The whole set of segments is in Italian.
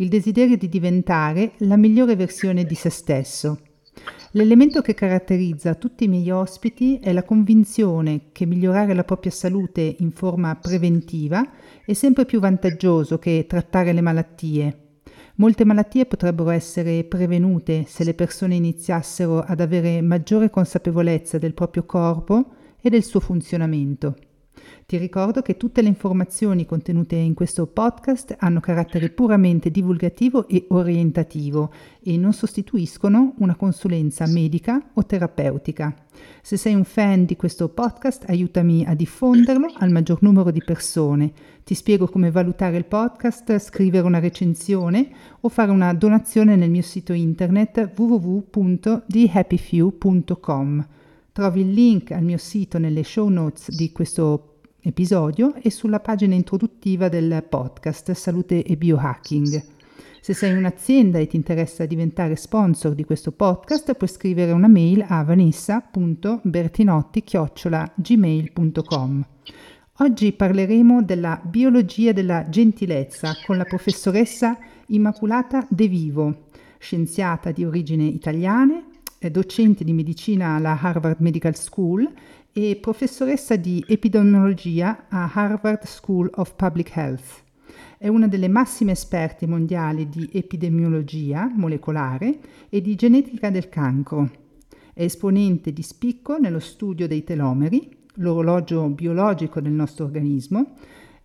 il desiderio di diventare la migliore versione di se stesso. L'elemento che caratterizza tutti i miei ospiti è la convinzione che migliorare la propria salute in forma preventiva è sempre più vantaggioso che trattare le malattie. Molte malattie potrebbero essere prevenute se le persone iniziassero ad avere maggiore consapevolezza del proprio corpo e del suo funzionamento. Ti ricordo che tutte le informazioni contenute in questo podcast hanno carattere puramente divulgativo e orientativo e non sostituiscono una consulenza medica o terapeutica. Se sei un fan di questo podcast, aiutami a diffonderlo al maggior numero di persone. Ti spiego come valutare il podcast, scrivere una recensione o fare una donazione nel mio sito internet www.thehappyfew.com. Trovi il link al mio sito nelle show notes di questo podcast episodio e sulla pagina introduttiva del podcast Salute e Biohacking. Se sei un'azienda e ti interessa diventare sponsor di questo podcast, puoi scrivere una mail a vanessa.bertinotti-gmail.com. Oggi parleremo della biologia della gentilezza con la professoressa Immaculata De Vivo, scienziata di origine italiana, docente di medicina alla Harvard Medical School e professoressa di epidemiologia a Harvard School of Public Health. È una delle massime esperte mondiali di epidemiologia molecolare e di genetica del cancro. È esponente di spicco nello studio dei telomeri, l'orologio biologico del nostro organismo,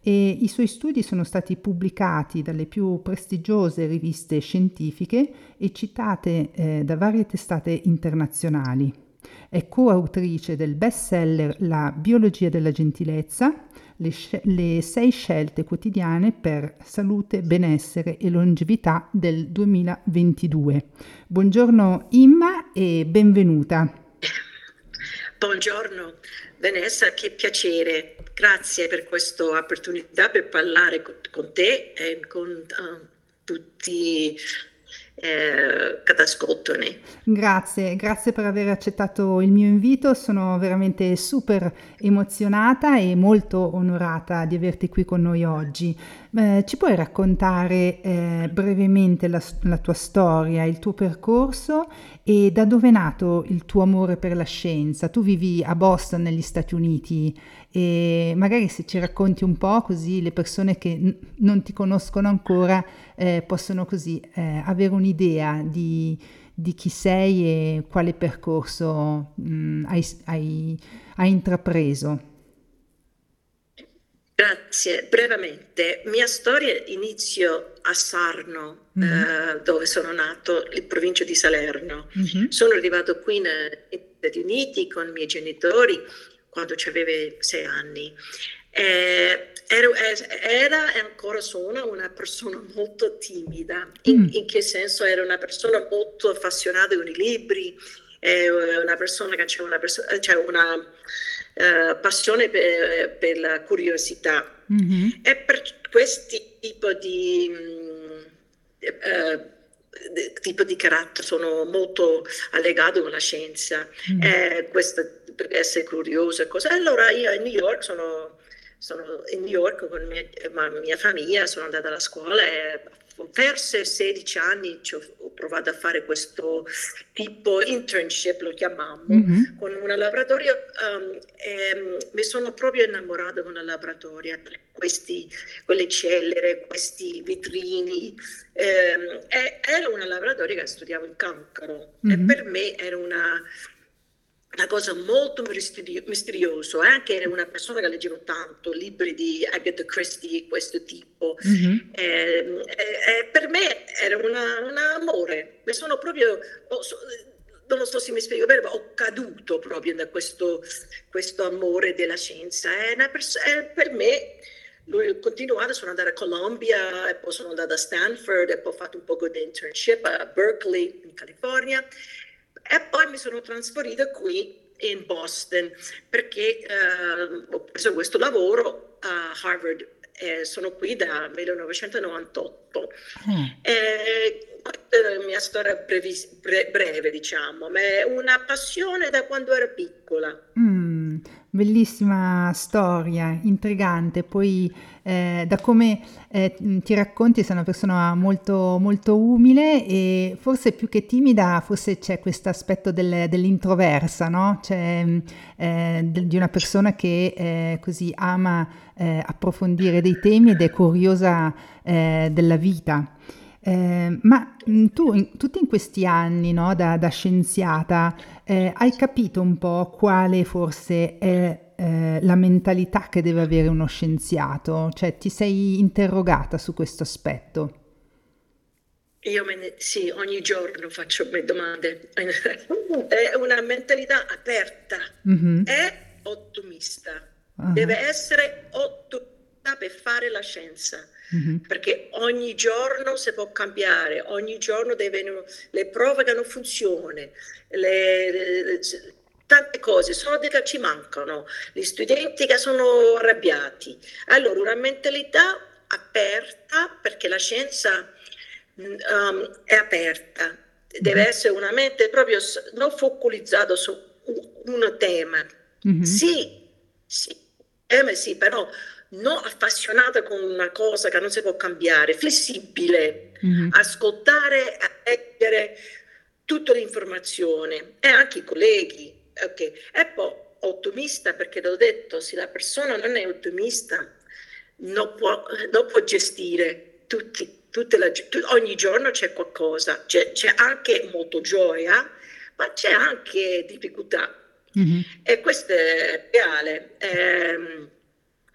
e i suoi studi sono stati pubblicati dalle più prestigiose riviste scientifiche e citate eh, da varie testate internazionali. È coautrice del bestseller La biologia della gentilezza, le, sc- le, sei scelte quotidiane per salute, benessere e longevità del 2022. Buongiorno Imma e benvenuta. Buongiorno Vanessa, che piacere. Grazie per questa opportunità per parlare con, te e con uh, tutti eh. Grazie, grazie per aver accettato il mio invito, sono veramente super emozionata e molto onorata di averti qui con noi oggi. Eh, ci puoi raccontare eh, brevemente la, la, tua storia, il tuo percorso e da dove è nato il tuo amore per la scienza? Tu vivi a Boston negli Stati Uniti e magari se ci racconti un po' così le persone che n- non ti conoscono ancora eh, possono così eh, avere un'idea di, di, chi sei e quale percorso mh, mm, hai, hai, hai intrapreso. Grazie, brevemente. Mia storia inizio a Sarno, mm-hmm. eh, dove sono nato, in provincia di Salerno. Mm-hmm. Sono arrivato qui negli Stati Uniti con i miei genitori quando avevo sei anni. Eh, ero, era e ancora sono una persona molto timida. In, mm. in, che senso? Era una persona molto appassionata con i libri, eh, una persona che aveva una, perso- cioè una eh, passione per, per, la curiosità. Mm-hmm. E per questo tipo di, uh, tipo di carattere sono molto allegato con la scienza, mm-hmm. questo, per essere curioso e cose. Allora io a New York sono, sono in New York con mia, la mia famiglia, sono andata alla scuola e verso 16 anni ho provato a fare questo tipo internship, lo chiamiamo, mm-hmm. con un laboratorio um, e mi sono proprio innamorata con il laboratorio, questi, quelle cellule, questi vitrini. Um, era un laboratorio che studiava il cancro mm-hmm. e per me era una una cosa molto misteriosa, anche era una persona che leggeva tanto libri di Agatha Christie, questo tipo. Mm-hmm. Eh, eh, per me era un amore, mi sono proprio, non so se mi spiego bene, ma ho caduto proprio da questo, questo amore della scienza. Pers- per me lui continuato, sono andata a Columbia, e poi sono andata a Stanford, e poi ho fatto un po' di internship a Berkeley, in California, e poi mi sono trasferita qui in Boston perché eh, ho preso questo lavoro a Harvard e sono qui da 1998. Mm. E, questa è la mia storia brevi, bre, breve, diciamo, ma è una passione da quando ero piccola. Mm, bellissima storia, intrigante. Poi eh, da come eh, ti racconti sei una persona molto, molto umile e forse più che timida, forse c'è questo aspetto del, dell'introversa, no? Cioè, eh, di una persona che eh, così ama eh, approfondire dei temi ed è curiosa eh, della vita. Eh, ma mm, tu, in, tutti in questi anni no, da, da, scienziata, eh, hai capito un po' quale forse è eh, la mentalità che deve avere uno scienziato? Cioè, ti sei interrogata su questo aspetto? Io ne, sì, ogni giorno faccio le domande. È una mentalità aperta, mm-hmm. è ottimista, uh-huh. deve essere ottimista per fare la scienza mm-hmm. perché ogni giorno si può cambiare, ogni giorno devono, le prove che non funzionano, le, le, tante cose, soldi che ci mancano, gli studenti che sono arrabbiati. Allora, una mentalità aperta, perché la scienza um, è aperta, deve mm-hmm. essere una mente proprio non focalizzata su un tema. Mm-hmm. Sì, sì, eh, sì, però non appassionata con una cosa che non si può cambiare, flessibile, mm-hmm. ascoltare, leggere tutta l'informazione e anche i colleghi. Okay. E poi ottimista perché l'ho detto, se la persona non è ottimista non può, non può gestire tutti, la, ogni giorno c'è qualcosa, c'è, c'è, anche molto gioia, ma c'è anche difficoltà. Mm-hmm. E questo è reale. Eh,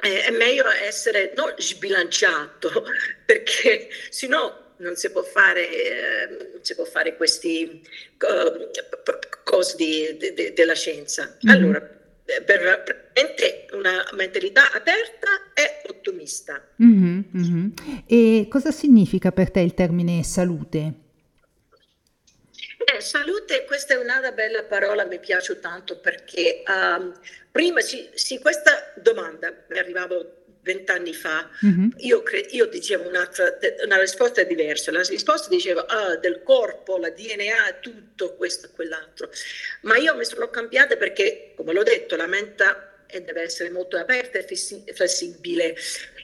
è meglio essere non sbilanciato perché sennò non si può fare, eh, non si può fare queste uh, cose di, di, della scienza. Mm-hmm. Allora, per, per una mentalità aperta e ottimista. Mm-hmm, mm-hmm. E cosa significa per te il termine salute? Eh, salute, questa è un'altra bella parola, mi piace tanto perché um, prima sì, sì, questa domanda mi arrivava vent'anni fa, mm-hmm. io, cre- io, dicevo una risposta diversa, la risposta diceva ah, del corpo, la DNA, tutto questo e quell'altro, ma io mi sono cambiata perché, come l'ho detto, la mente deve essere molto aperta e flessibile.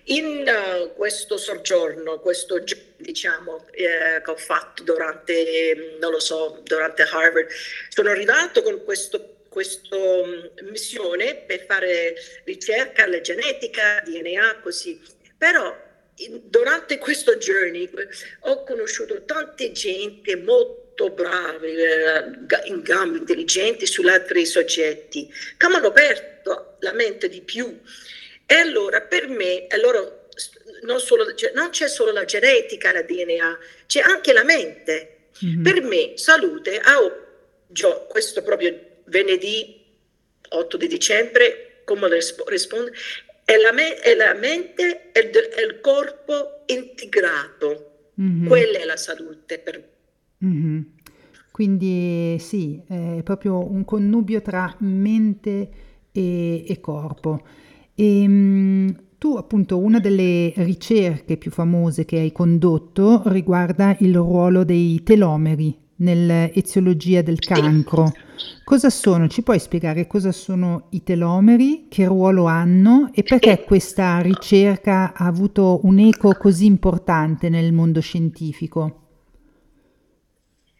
In uh, questo soggiorno, questo diciamo, eh, che ho fatto durante, non lo so, durante Harvard, sono arrivato con questo questa mm, missione per fare ricerca alla genetica, DNA, così. Però durante questo journey ho conosciuto tante gente molto bravi, eh, in gambe intelligenti su altri soggetti, che mi hanno aperto la mente di più. E allora per me, allora, non, solo, cioè, non c'è solo la genetica, la DNA, c'è anche la mente. Mm-hmm. Per me, salute, ah, questo proprio venerdì 8 di dicembre, come risponde, è la, me- è la mente e il corpo integrato. Mm-hmm. Quella è la salute per me. Mm-hmm. Quindi sì, è proprio un connubio tra mente e, e corpo. E, ehm, tu appunto una delle ricerche più famose che hai condotto riguarda il ruolo dei telomeri nell'eziologia del cancro. Cosa sono? Ci puoi spiegare cosa sono i telomeri, che ruolo hanno e perché questa ricerca ha avuto un eco così importante nel mondo scientifico?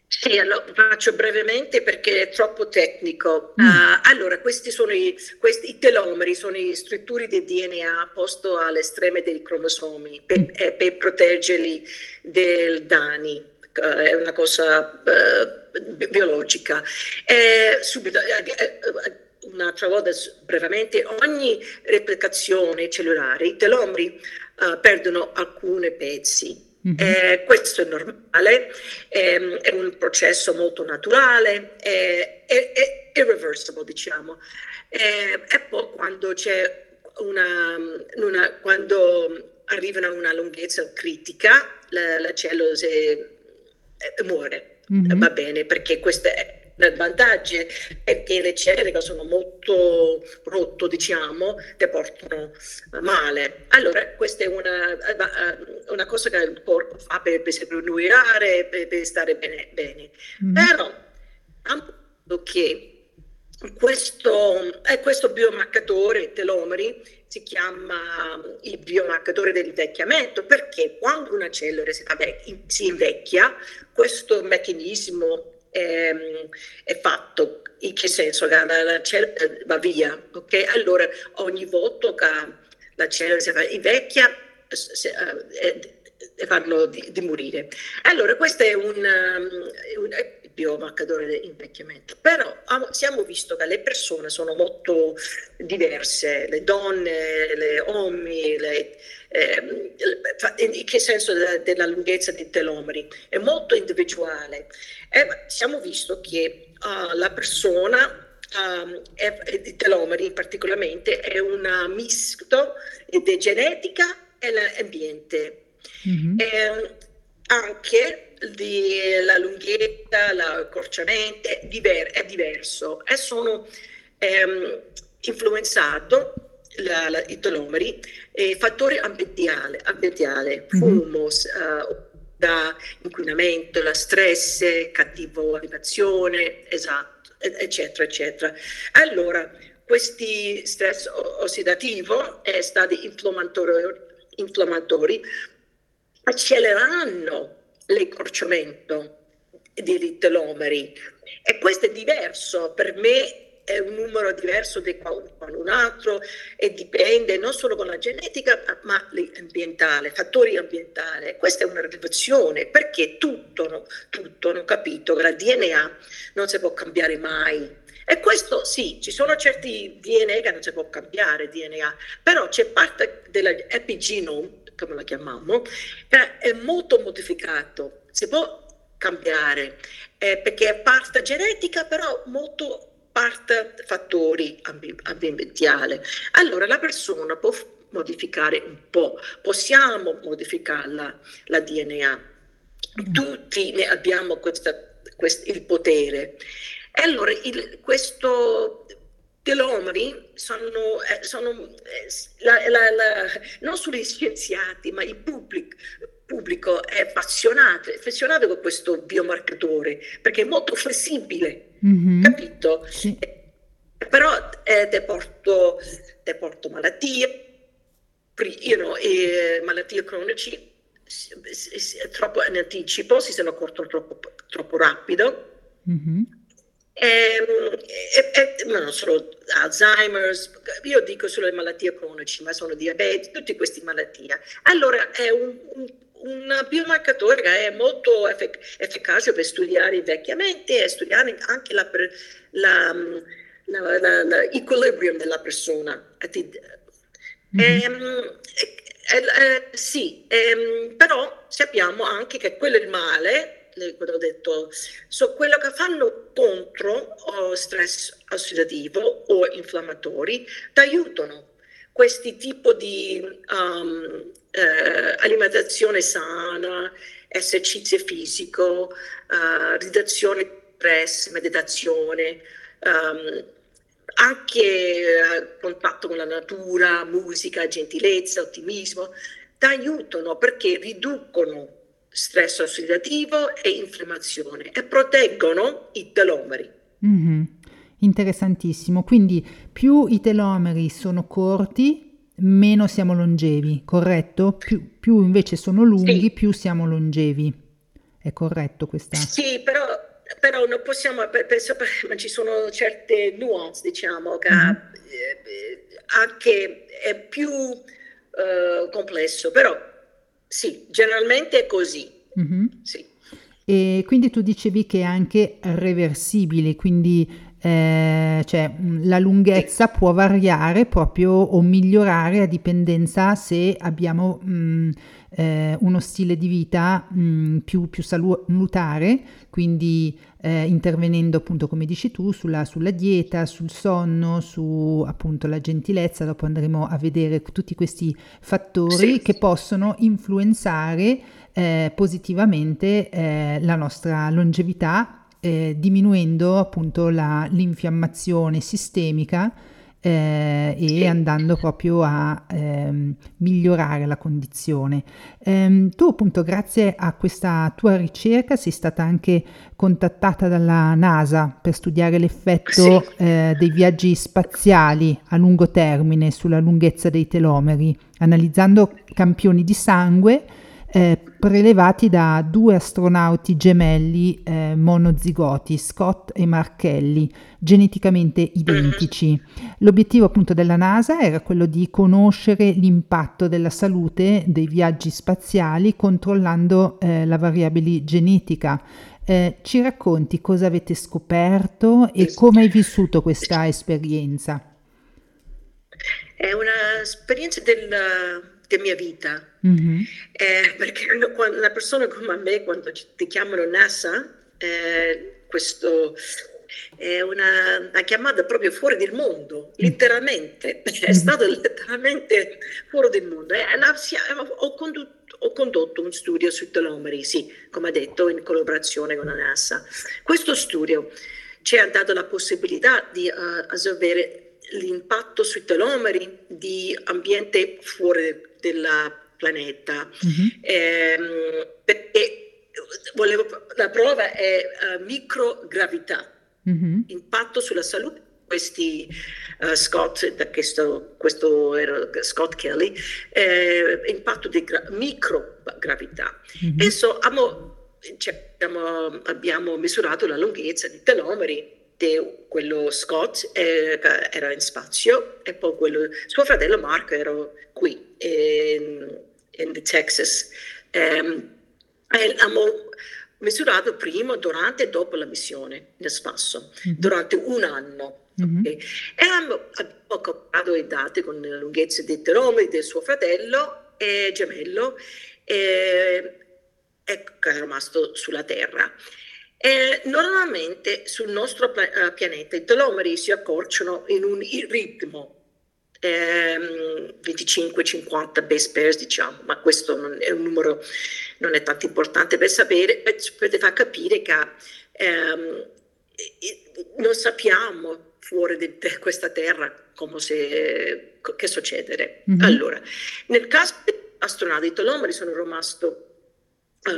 Sì, allora, faccio brevemente perché è troppo tecnico. Mm. Uh, allora, questi sono i, questi, i, telomeri, sono le strutture di DNA posto all'estremo dei cromosomi per, mm. eh, per proteggerli dai danni è una cosa eh, biologica. E subito, eh, eh, un'altra volta brevemente, ogni replicazione cellulare, i telomeri uh, perdono alcuni pezzi. Mm-hmm. Eh, questo è normale, eh, è un processo molto naturale, è, è, è irreversible, diciamo. Eh, e poi quando c'è una, una, quando arrivano a una lunghezza critica, la, la cellula eh, muore. Mm-hmm. Va bene, perché questo è è che le cellule che sono molto rotte, diciamo, ti portano male. Allora, questa è una, eh, una cosa che il corpo fa per, per per, per stare bene. bene. Mm. Però, che questo, eh, questo biomarcatore telomeri si chiama il biomarcatore dell'invecchiamento perché quando una cellula si invecchia, questo meccanismo è, ehm, è fatto. In che senso? Che la, la cellula va via, ok? Allora ogni volta che la cellula si invecchia, si, eh, eh, fanno di, di, morire. Allora questo è un, um, un biomarcatore di invecchiamento, però abbiamo visto che le persone sono molto diverse, le donne, le uomini, le, eh, in che senso della, della, lunghezza dei telomeri, è molto individuale. E abbiamo visto che uh, la persona Um, è, i telomeri particolarmente è un misto di genetica e l'ambiente. Mm-hmm. E anche la lunghezza, l'accorciamento è, diver- è diverso e sono ehm, influenzato la, la, i telomeri e fattori ambientali, ambientale, mm-hmm. fumo, uh, da inquinamento, la stress, cattiva alimentazione, esatto, eccetera, eccetera. Allora, questi stress ossidativo e stati inflammatori, inflammatori accelereranno l'accorciamento dei telomeri e questo è diverso per me è un numero diverso di qualcun altro e dipende non solo con la genetica ma l'ambientale, fattori ambientali. Questa è una rilevazione perché tutto, tutto hanno capito che la DNA non si può cambiare mai. E questo sì, ci sono certi DNA che non si può cambiare, DNA, però c'è parte dell'epigenome come la chiamiamo, è molto modificato, si può cambiare eh, perché è parte genetica, però molto parte fattori ambientali. Allora la persona può modificare un po', possiamo modificare la, la DNA, tutti ne abbiamo questa, quest, il potere. E allora il, questo telomeri sono, eh, sono eh, la, la, la, non solo gli scienziati, ma il pubblico, pubblico è appassionato, è affezionato con questo biomarcatore perché è molto flessibile, mm-hmm. capito? Sì. Eh, però eh, te, porto, te porto malattie, you know, eh, malattie croniche troppo in anticipo, si sono accorto troppo, troppo rapido. Mm-hmm e, e, e, non solo Alzheimer's, io dico solo le malattie croniche, ma sono diabete, tutte queste malattie. Allora è un, un, un biomarcatore che è molto effic- efficace per studiare i vecchiamenti e studiare anche la, la, la, la, l'equilibrium della persona. Mm-hmm. E, eh, sì, ehm, però sappiamo anche che quello è il male quello ho detto, so, quello che fanno contro oh, stress ossidativo o inflammatori ti aiutano. Questi tipi di um, eh, alimentazione sana, esercizio fisico, uh, riduzione di stress, meditazione, um, anche uh, contatto con la natura, musica, gentilezza, ottimismo, ti aiutano perché riducono stress ossidativo e infiammazione e proteggono i telomeri. Mm-hmm. Interessantissimo, quindi più i telomeri sono corti, meno siamo longevi, corretto? Più, più invece sono lunghi, sì. più siamo longevi. È corretto questa? Sì, però, però non possiamo, penso, ma ci sono certe nuance, diciamo, che mm-hmm. anche è più uh, complesso, però sì, generalmente è così. Mm-hmm. Sì. E quindi tu dicevi che è anche reversibile, quindi eh, cioè la lunghezza può variare proprio o migliorare a dipendenza se abbiamo mh, eh, uno stile di vita mh, più, più, salutare, quindi eh, intervenendo appunto come dici tu sulla, sulla, dieta, sul sonno, su appunto la gentilezza, dopo andremo a vedere tutti questi fattori sì. che possono influenzare eh, positivamente eh, la nostra longevità eh, diminuendo appunto la, l'infiammazione sistemica eh, e andando proprio a ehm, migliorare la condizione. Ehm, tu appunto grazie a questa tua ricerca sei stata anche contattata dalla NASA per studiare l'effetto sì. eh, dei viaggi spaziali a lungo termine sulla lunghezza dei telomeri, analizzando campioni di sangue eh, prelevati da due astronauti gemelli eh, monozigoti, Scott e Marchelli, geneticamente identici. L'obiettivo appunto della NASA era quello di conoscere l'impatto della salute dei viaggi spaziali controllando eh, la variabile genetica. Eh, ci racconti cosa avete scoperto e come hai vissuto questa esperienza? È un'esperienza del della mia vita. Mm-hmm. Eh, perché quando, una persona come me, quando ti chiamano NASA, eh, questo è una, una, chiamata proprio fuori del mondo, mm. letteralmente, è mm-hmm. stato letteralmente fuori del mondo. Eh, ho, condotto, ho, condotto, un studio sui telomeri, sì, come ha detto, in collaborazione con la NASA. Questo studio ci ha dato la possibilità di uh, avere l'impatto sui telomeri di ambiente fuori del pianeta. Mm-hmm. Eh, perché volevo, la prova è uh, microgravità, mm-hmm. impatto sulla salute. Questi uh, Scott, questo, questo era Scott Kelly, eh, impatto di gra- microgravità. Mm-hmm. E so, abbiamo, cioè, abbiamo, abbiamo misurato la lunghezza dei telomeri di quello Scott eh, era in spazio e poi quello, suo fratello Mark era qui in, in Texas. Um, abbiamo misurato prima, durante e dopo la missione nel spazio, mm-hmm. durante un anno. Mm-hmm. Okay. E abbiamo, comparato i dati con le lunghezze dei telomeri del suo fratello e gemello e, e che è rimasto sulla Terra. Eh, normalmente sul nostro pla- eh, pianeta i telomeri si accorciano in un ritmo ehm, 25-50 base pairs, diciamo, ma questo non è un numero non è tanto importante per sapere, per, per far capire che ehm, non sappiamo fuori di questa terra come se, che succedere. Mm-hmm. Allora, nel caso astronauti, i telomeri sono rimasti uh,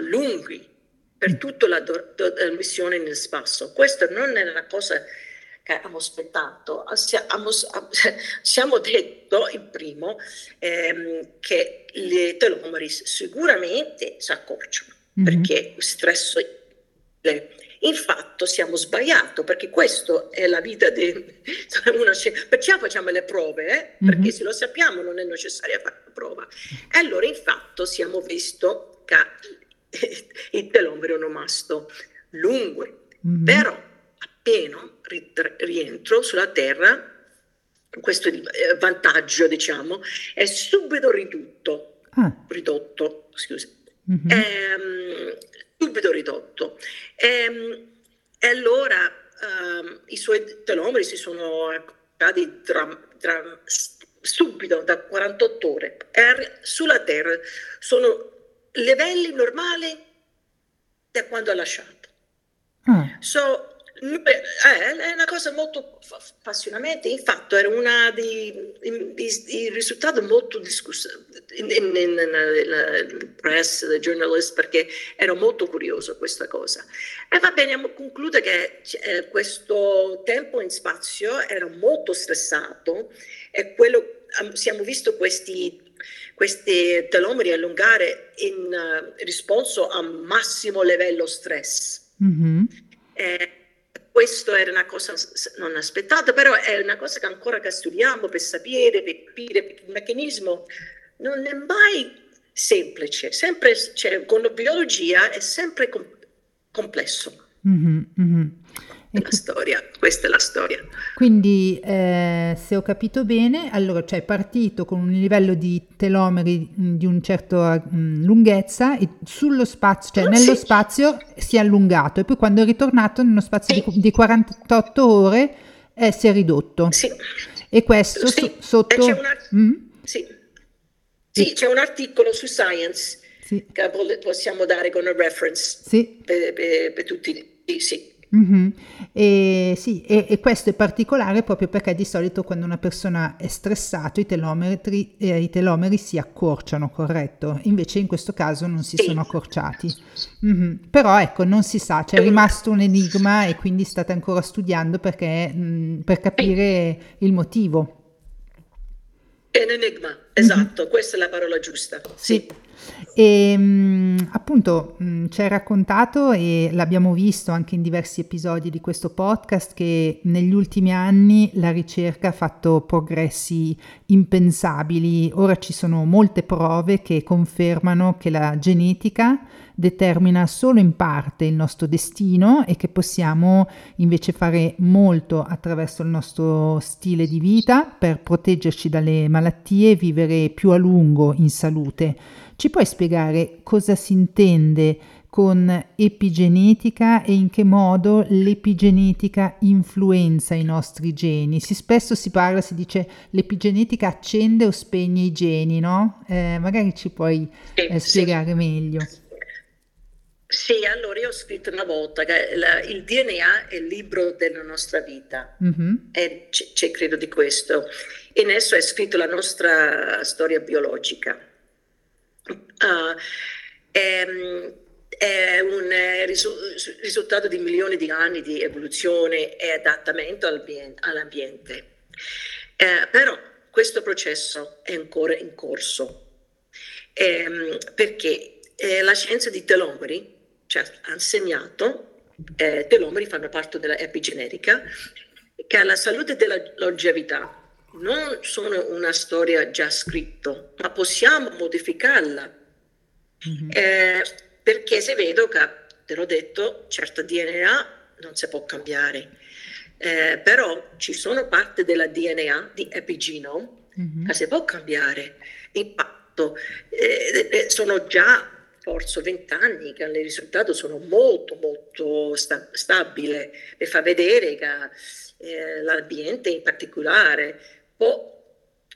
lunghi per mm. tutta la, do, do, la missione nel spazio. Questa non è una cosa che abbiamo aspettato, siamo detto il primo ehm, che le telomeri sicuramente si accorciano mm-hmm. perché stress Infatti siamo sbagliati perché questa è la vita di una perciò facciamo le prove, eh? mm-hmm. perché se lo sappiamo non è necessario fare la prova. E allora infatti siamo visto che il telomero è rimasto lungo, mm-hmm. però appena rientro sulla Terra, questo vantaggio diciamo, è subito ridotto, ah. ridotto, scusa, mm-hmm. ehm, subito ridotto. Ehm, e allora ehm, i suoi telomeri si sono accordati subito da 48 ore e sulla Terra sono livelli normali da quando ha lasciato. Ah. So, eh, è una cosa molto appassionante, infatti era una dei, dei risultati molto discussi nel press, the journalist, perché ero molto curioso di questa cosa. E va bene, conclude che eh, questo tempo in spazio era molto stressato e quello, abbiamo visto questi questi telomeri allungare in uh, risposta a massimo livello stress. Mm-hmm. Eh, questo era una cosa non aspettata, però è una cosa che ancora che studiamo per sapere, per capire, perché il meccanismo non è mai semplice, sempre, cioè, con la biologia è sempre com- complesso. Mm-hmm, mm-hmm. È la storia, questa è la storia. Quindi, eh, se ho capito bene, allora cioè è partito con un livello di telomeri di un certo mh, lunghezza e sullo spazio, cioè oh, nello sì. spazio si è allungato e poi quando è ritornato nello spazio sì. di, di, 48 ore eh, si è ridotto. Sì. E questo sì. so, sotto... Una... Mm? Sì. sì, c'è un articolo su Science che possiamo dare come reference per, per, per tutti. Sì. Mm-hmm. E, sì, e, e, questo è particolare proprio perché di solito quando una persona è stressata i telomeri, eh, i telomeri si accorciano, corretto? Invece in questo caso non si sono accorciati. Mm-hmm. Però ecco, non si sa, c'è rimasto un enigma e quindi state ancora studiando perché, mh, per capire il motivo. È un enigma, esatto, mm-hmm. questa è la parola giusta. Sì. sì. E ehm, appunto ci hai raccontato e l'abbiamo visto anche in diversi episodi di questo podcast che negli ultimi anni la ricerca ha fatto progressi impensabili. Ora ci sono molte prove che confermano che la genetica determina solo in parte il nostro destino e che possiamo invece fare molto attraverso il nostro stile di vita per proteggerci dalle malattie e vivere più a lungo in salute. Ci puoi spiegare cosa si intende con epigenetica e in che modo l'epigenetica influenza i nostri geni? Si, spesso si parla, si dice l'epigenetica accende o spegne i geni, no? Eh, magari ci puoi eh, spiegare meglio. Sì, allora io ho scritto una volta che la, il DNA è il libro della nostra vita mm-hmm. e c- c- credo di questo. In esso è scritto la nostra storia biologica. È, è, un risu- risultato di milioni di anni di evoluzione e adattamento all'ambiente. Eh, però questo processo è ancora in corso eh, perché eh, la scienza di telomeri cioè, ha insegnato eh, telomeri fanno parte della epigenetica che alla salute della longevità non sono una storia già scritta, ma possiamo modificarla. Mm-hmm. Eh, perché se vedo che, te l'ho detto, certo DNA non si può cambiare, eh, però ci sono parti della DNA di epigenome mm-hmm. che si può cambiare. Impatto, eh, eh sono già forse 20 anni che il risultato sono molto molto sta- stabile e fa vedere che eh, l'ambiente in particolare o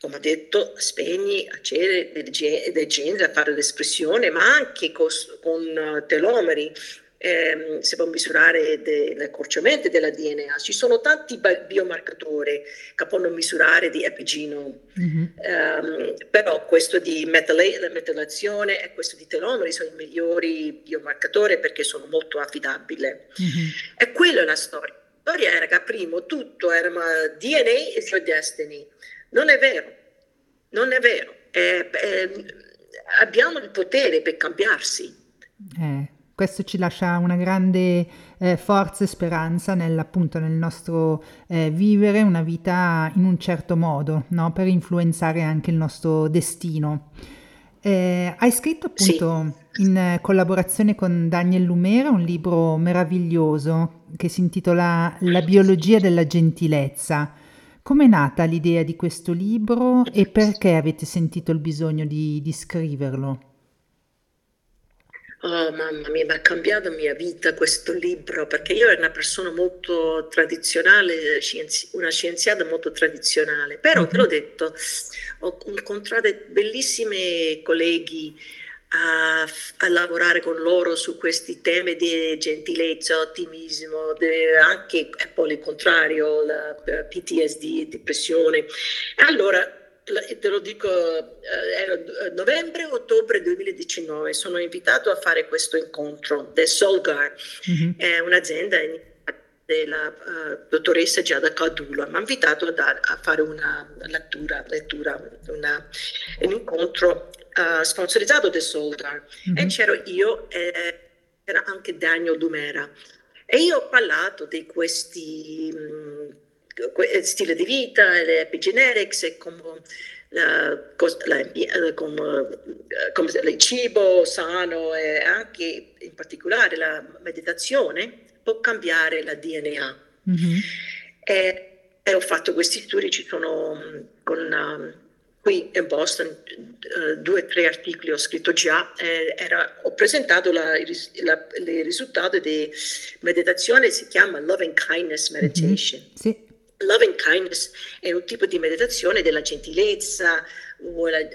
come ho detto, spegni, accende del genere a fare l'espressione, ma anche con telomeri ehm, si può misurare de- l'accorciamento della DNA. Ci sono tanti biomarcatori che possono misurare di epigenome, mm-hmm. um, però questo di metala- metallazione e questo di telomeri sono i migliori biomarcatori perché sono molto affidabili. Mm-hmm. E quella è la storia. Storia era che prima tutto era DNA is your destiny. Non è vero, non è vero. Eh, eh, abbiamo il potere per cambiarsi. Eh, questo ci lascia una grande eh, forza e speranza nel, appunto, nel nostro eh, vivere una vita in un certo modo, no? per influenzare anche il nostro destino. Eh, hai scritto appunto sì. In collaborazione con Daniel Lumera un libro meraviglioso che si intitola La biologia della gentilezza. Com'è nata l'idea di questo libro e perché avete sentito il bisogno di, di scriverlo? Oh mamma mia, mi ha cambiato la mia vita questo libro perché io ero una persona molto tradizionale, scienzi- una scienziata molto tradizionale, però mm-hmm. te l'ho detto, ho incontrato bellissimi colleghi a, a, lavorare con loro su questi temi di gentilezza, ottimismo, anche e poi il contrario, la PTSD, depressione. Allora, te lo dico, eh, era novembre ottobre 2019, sono invitato a fare questo incontro del Solgar, mm-hmm. è un'azienda della uh, dottoressa Giada Cadula, mi ha invitato a, dar, a fare una lettura, lettura una, un incontro uh, sponsorizzato da Soldar mm-hmm. e c'ero io e c'era anche Daniel Dumera. E io ho parlato di questi mh, mm, stile di vita, le epigenetics e come la, la, come, come il cibo sano e anche in particolare la meditazione può cambiare la DNA. Mm-hmm. E, e, ho fatto questi studi, ci sono con, um, qui in Boston uh, due o tre articoli ho scritto già, eh, era, ho presentato la, la, i risultati di meditazione, si chiama Loving Kindness Meditation. Mm-hmm. Sì. Loving kindness è un tipo di meditazione della gentilezza, vuole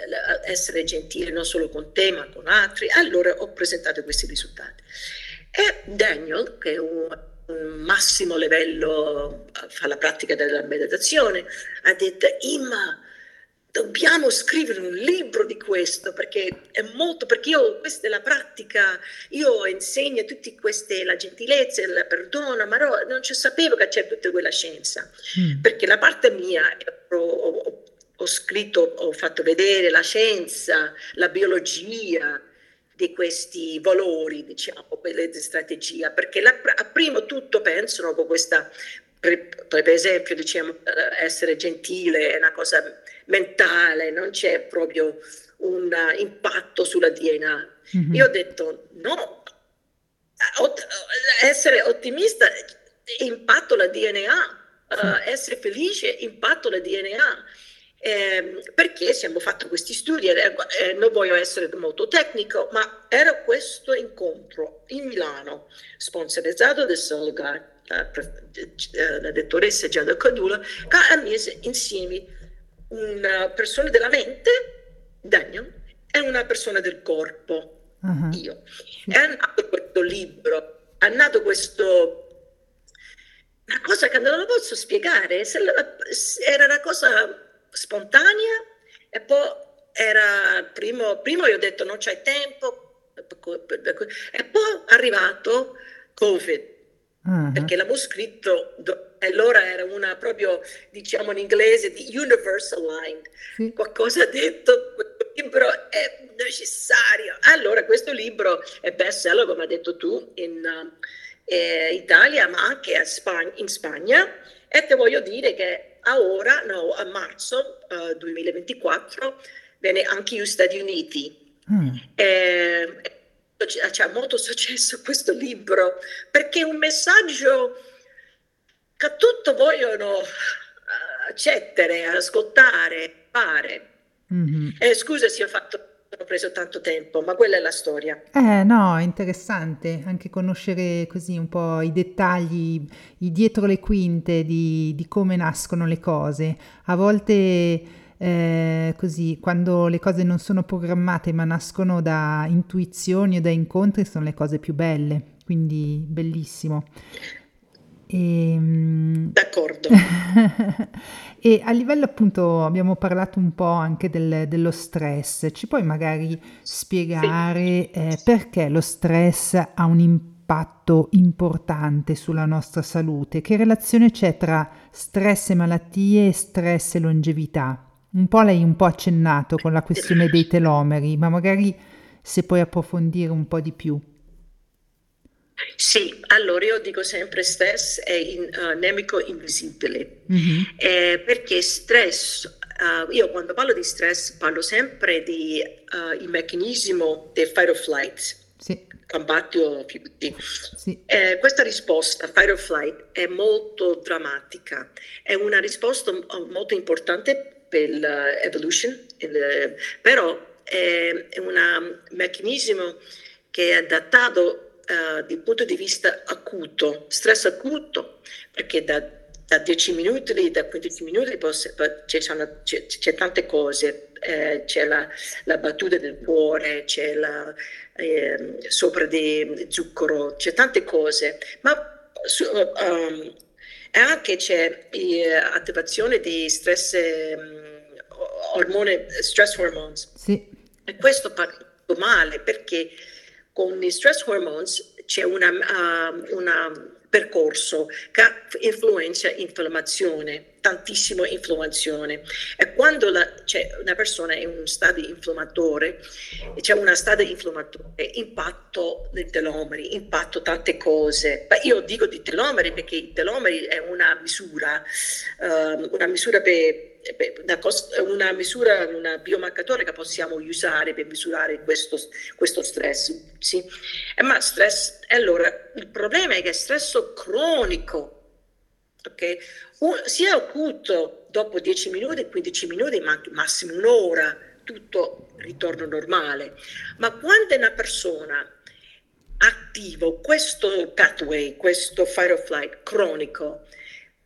essere gentile non solo con te ma con altri. Allora ho presentato questi risultati. E Daniel, che è un, un massimo livello, fa la pratica della meditazione, ha detto, Imma, dobbiamo scrivere un libro di questo perché è molto, perché io questa è la pratica, io insegno tutte queste, la gentilezza, il perdono, ma no, non ci sapevo che c'è tutta quella scienza, mm. perché la parte mia, ho, ho, ho, scritto, ho fatto vedere la scienza, la biologia di questi valori, diciamo, di strategia, perché la, a primo tutto pensano con questa per, per, esempio, diciamo, eh, essere gentile è una cosa mentale, non c'è proprio un impatto sulla DNA. Mm-hmm. Io ho detto no, essere ottimista impatto la DNA, uh, essere felice impatto la DNA. Eh, perché abbiamo fatto questi studi, eh, eh, non voglio essere molto tecnico, ma era questo incontro in Milano, sponsorizzato da Solgar, la, la dottoressa Giada Cadula, che ha messo insieme una persona della mente, Daniel, e una persona del corpo, uh-huh. io. È nato questo libro, è nato questo... Una cosa che non lo posso spiegare, era una cosa spontanea e poi era, primo, primo io ho detto non c'è tempo, e poi è arrivato Covid Uh-huh. Perché l'avevo scritto, e allora era una proprio, diciamo in inglese, di universal line. Sì. Qualcosa ha detto, questo libro è necessario. Allora questo libro è bestseller, come hai detto tu, in uh, eh, Italia, ma anche Spagna, in Spagna. E ti voglio dire che a ora, no, a marzo uh, 2024, viene anche negli Stati Uniti. Mm. E, c'è molto successo questo libro perché è un messaggio che tutti vogliono eh, accettare, ascoltare, fare. Mm-hmm. Eh, scusa se ho fatto ho preso tanto tempo, ma quella è la storia. Eh no, interessante anche conoscere così un po' i dettagli, i dietro le quinte di, di come nascono le cose. A volte eh, così quando le cose non sono programmate ma nascono da intuizioni o da incontri sono le cose più belle, quindi bellissimo. E, ehm, D'accordo. e a livello appunto abbiamo parlato un po' anche del, dello stress, ci puoi magari spiegare sì. eh, perché lo stress ha un impatto importante sulla nostra salute? Che relazione c'è tra stress e malattie e stress e longevità? Un po' lei un po' accennato con la questione dei telomeri, ma magari se puoi approfondire un po' di più. Sì, allora io dico sempre stress è in, uh, nemico invisibile, mm-hmm. eh, perché stress, uh, io quando parlo di stress parlo sempre di uh, il meccanismo del fight or flight, sì. combatti o fiuti. Sì. Eh, questa risposta, fight or flight, è molto drammatica, è una risposta molto importante per l'evolution, però è, è un meccanismo che è adattato uh, dal punto di vista acuto, stress acuto, perché da, da 10 minuti, da 15 minuti posso, c'è, c'è, c'è, tante cose, eh, c'è la, la, battuta del cuore, c'è la eh, sopra di zucchero, c'è tante cose, ma su, um, anche c'è l'attivazione di stress, um, ormone, stress hormones. Sì. E questo fa male perché con i stress hormones c'è un uh, percorso che influenza inflammazione tantissimo inflammazione e quando la, una persona è in uno stato inflammatore, c'è una stato inflammatore, impatto dei telomeri, impatto tante cose. Ma io dico di telomeri perché i telomeri è una misura, uh, una misura per una misura, un biomarcatore che possiamo usare per misurare questo, questo stress. Sì? Ma stress, allora, il problema è che stress cronico, okay? Un, sia acuto dopo 10 minuti, 15 minuti, ma massimo un'ora, tutto ritorno normale. Ma quando una persona attivo questo pathway, questo fight or flight cronico,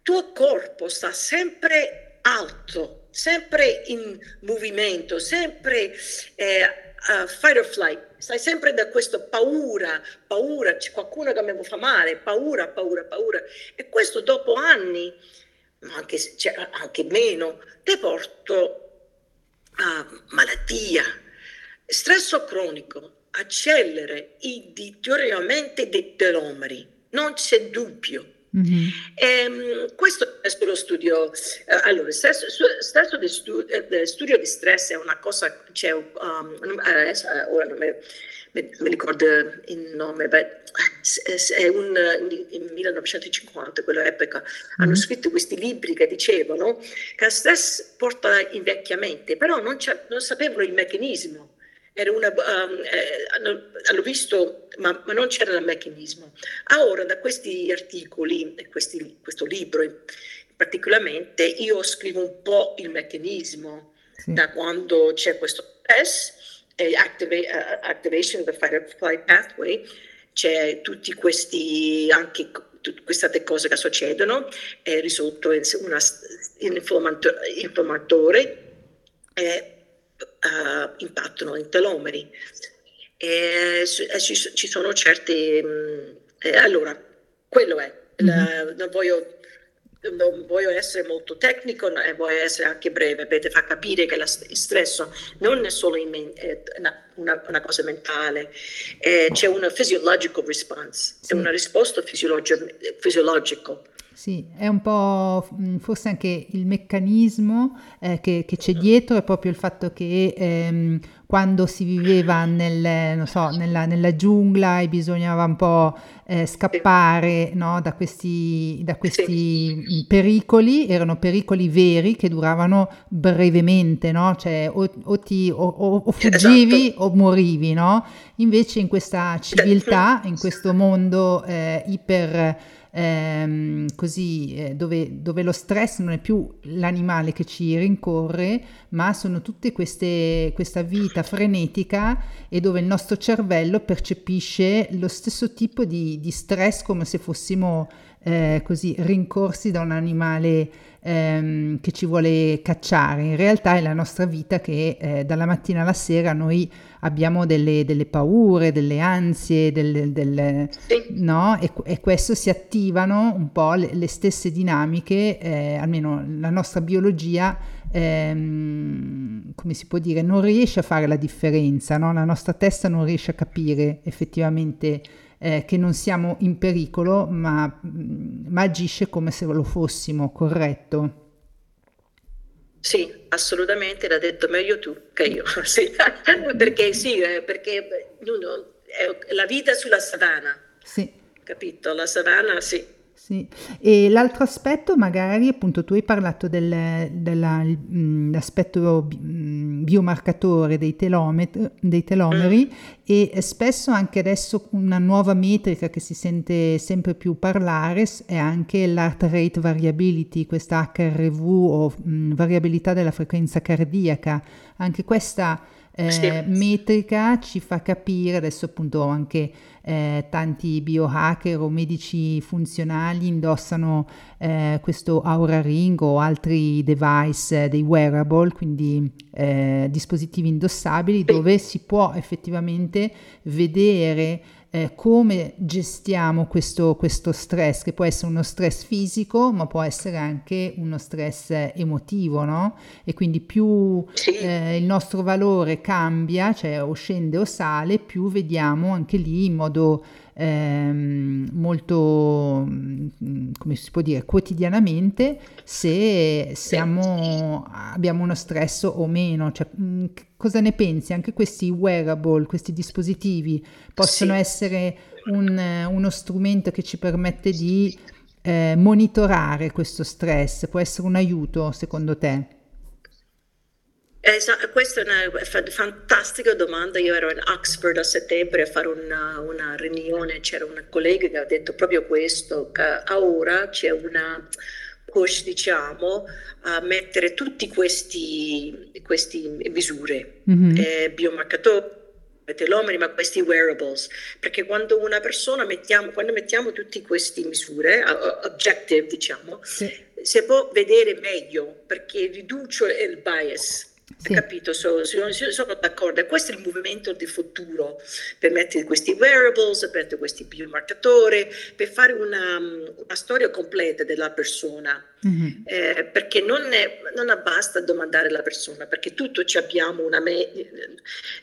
tuo corpo sta sempre alto, sempre in movimento, sempre eh, uh, fight or flight, stai sempre da questa paura, paura, c'è qualcuno che mi fa male, paura, paura, paura. E questo dopo anni, anche, cioè, anche meno, ti porto a malattia. Stress cronico accelera il deterioramento dei telomeri, non c'è dubbio. Mm-hmm. E, um, questo è lo studio. Uh, allora, stesso, stesso di stu, uh, studio di stress è una cosa, c'è, um, uh, ora non mi, mi, ricordo il nome, è un, in 1950, quell'epoca, mm-hmm. hanno scritto questi libri che dicevano che il stress porta invecchiamento, però non, non sapevano il meccanismo una, um, eh, hanno, hanno, visto, ma, ma, non c'era il meccanismo. Ora, da questi articoli, questi, questo libro particolarmente, io scrivo un po' il meccanismo sì. da quando c'è questo eh, activa, uh, activation of the fight or flight pathway, c'è tutti questi, anche tutte queste cose che succedono, è risolto in un infiammatore, eh, uh, impattano in telomeri. E, e ci, ci, sono certi... Mh, mm, eh, allora, quello è. La, mm-hmm. non, voglio, non, voglio, essere molto tecnico e voglio essere anche breve per far capire che il stress non è solo in, è una, una, cosa mentale, eh, c'è una physiological response, sì. è una risposta fisiologica. Sì, è un po' mm, forse anche il meccanismo eh, che, che, c'è dietro, è proprio il fatto che ehm, quando si viveva nel, so, nella, nella, giungla e bisognava un po' eh, scappare no, da questi, da questi sì. pericoli, erano pericoli veri che duravano brevemente, no? cioè o, o, ti, o, o fuggivi esatto. o morivi, no? invece in questa civiltà, in questo mondo eh, iper ehm, così, eh, dove, dove, lo stress non è più l'animale che ci rincorre, ma sono tutte queste, questa vita frenetica e dove il nostro cervello percepisce lo stesso tipo di, di stress come se fossimo eh, così rincorsi da un animale ehm, che ci vuole cacciare. In realtà è la nostra vita che eh, dalla mattina alla sera noi abbiamo delle, delle paure, delle ansie, delle, delle, sì. no? e, e, questo si attivano un po' le, le stesse dinamiche, eh, almeno la nostra biologia, ehm, come si può dire, non riesce a fare la differenza, no? la nostra testa non riesce a capire effettivamente eh, che non siamo in pericolo, ma, ma agisce come se lo fossimo, corretto? Sì, assolutamente, l'ha detto meglio tu che io, sì. perché sì, eh, perché la vita sulla savana, sì. capito? La savana, sì, sì, e l'altro aspetto magari, appunto, tu hai parlato del, dell'aspetto mm, biomarcatore dei, telomet- dei telomeri mm. e spesso anche adesso una nuova metrica che si sente sempre più parlare è anche l'heart rate variability, questa HRV o mh, mm, variabilità della frequenza cardiaca. Anche questa eh, sì. metrica ci fa capire, adesso appunto anche eh, tanti biohacker o medici funzionali indossano eh, questo Aura Ring o altri device, eh, dei wearable, quindi eh, dispositivi indossabili dove si può effettivamente vedere eh, come gestiamo questo, questo, stress, che può essere uno stress fisico, ma può essere anche uno stress emotivo, no? E quindi più eh, il nostro valore cambia, cioè o scende o sale, più vediamo anche lì in modo ehm, molto, mm, come si può dire, quotidianamente se siamo, abbiamo uno stress o meno. Cioè, mm, cosa ne pensi? Anche questi wearable, questi dispositivi possono sì. essere un, uno strumento che ci permette di eh, monitorare questo stress? Può essere un aiuto secondo te? Esatto, questa è una fantastica domanda. Io ero in Oxford a settembre a fare una, una riunione, c'era una collega che ha detto proprio questo, che ora c'è una push, diciamo, a mettere tutte queste misure, mm-hmm. eh, biomarcatori, telomeri, ma questi wearables, perché quando una persona mettiamo, quando mettiamo tutte queste misure, objective diciamo, sì. si può vedere meglio perché riduce il bias sì. Capito? So, sono, d'accordo. Questo è il movimento di futuro per mettere questi wearables, per mettere questi biomarcatori, per fare una, una storia completa della persona. Mm-hmm. Eh, perché non, è, non basta domandare alla persona, perché tutto ci abbiamo una, me,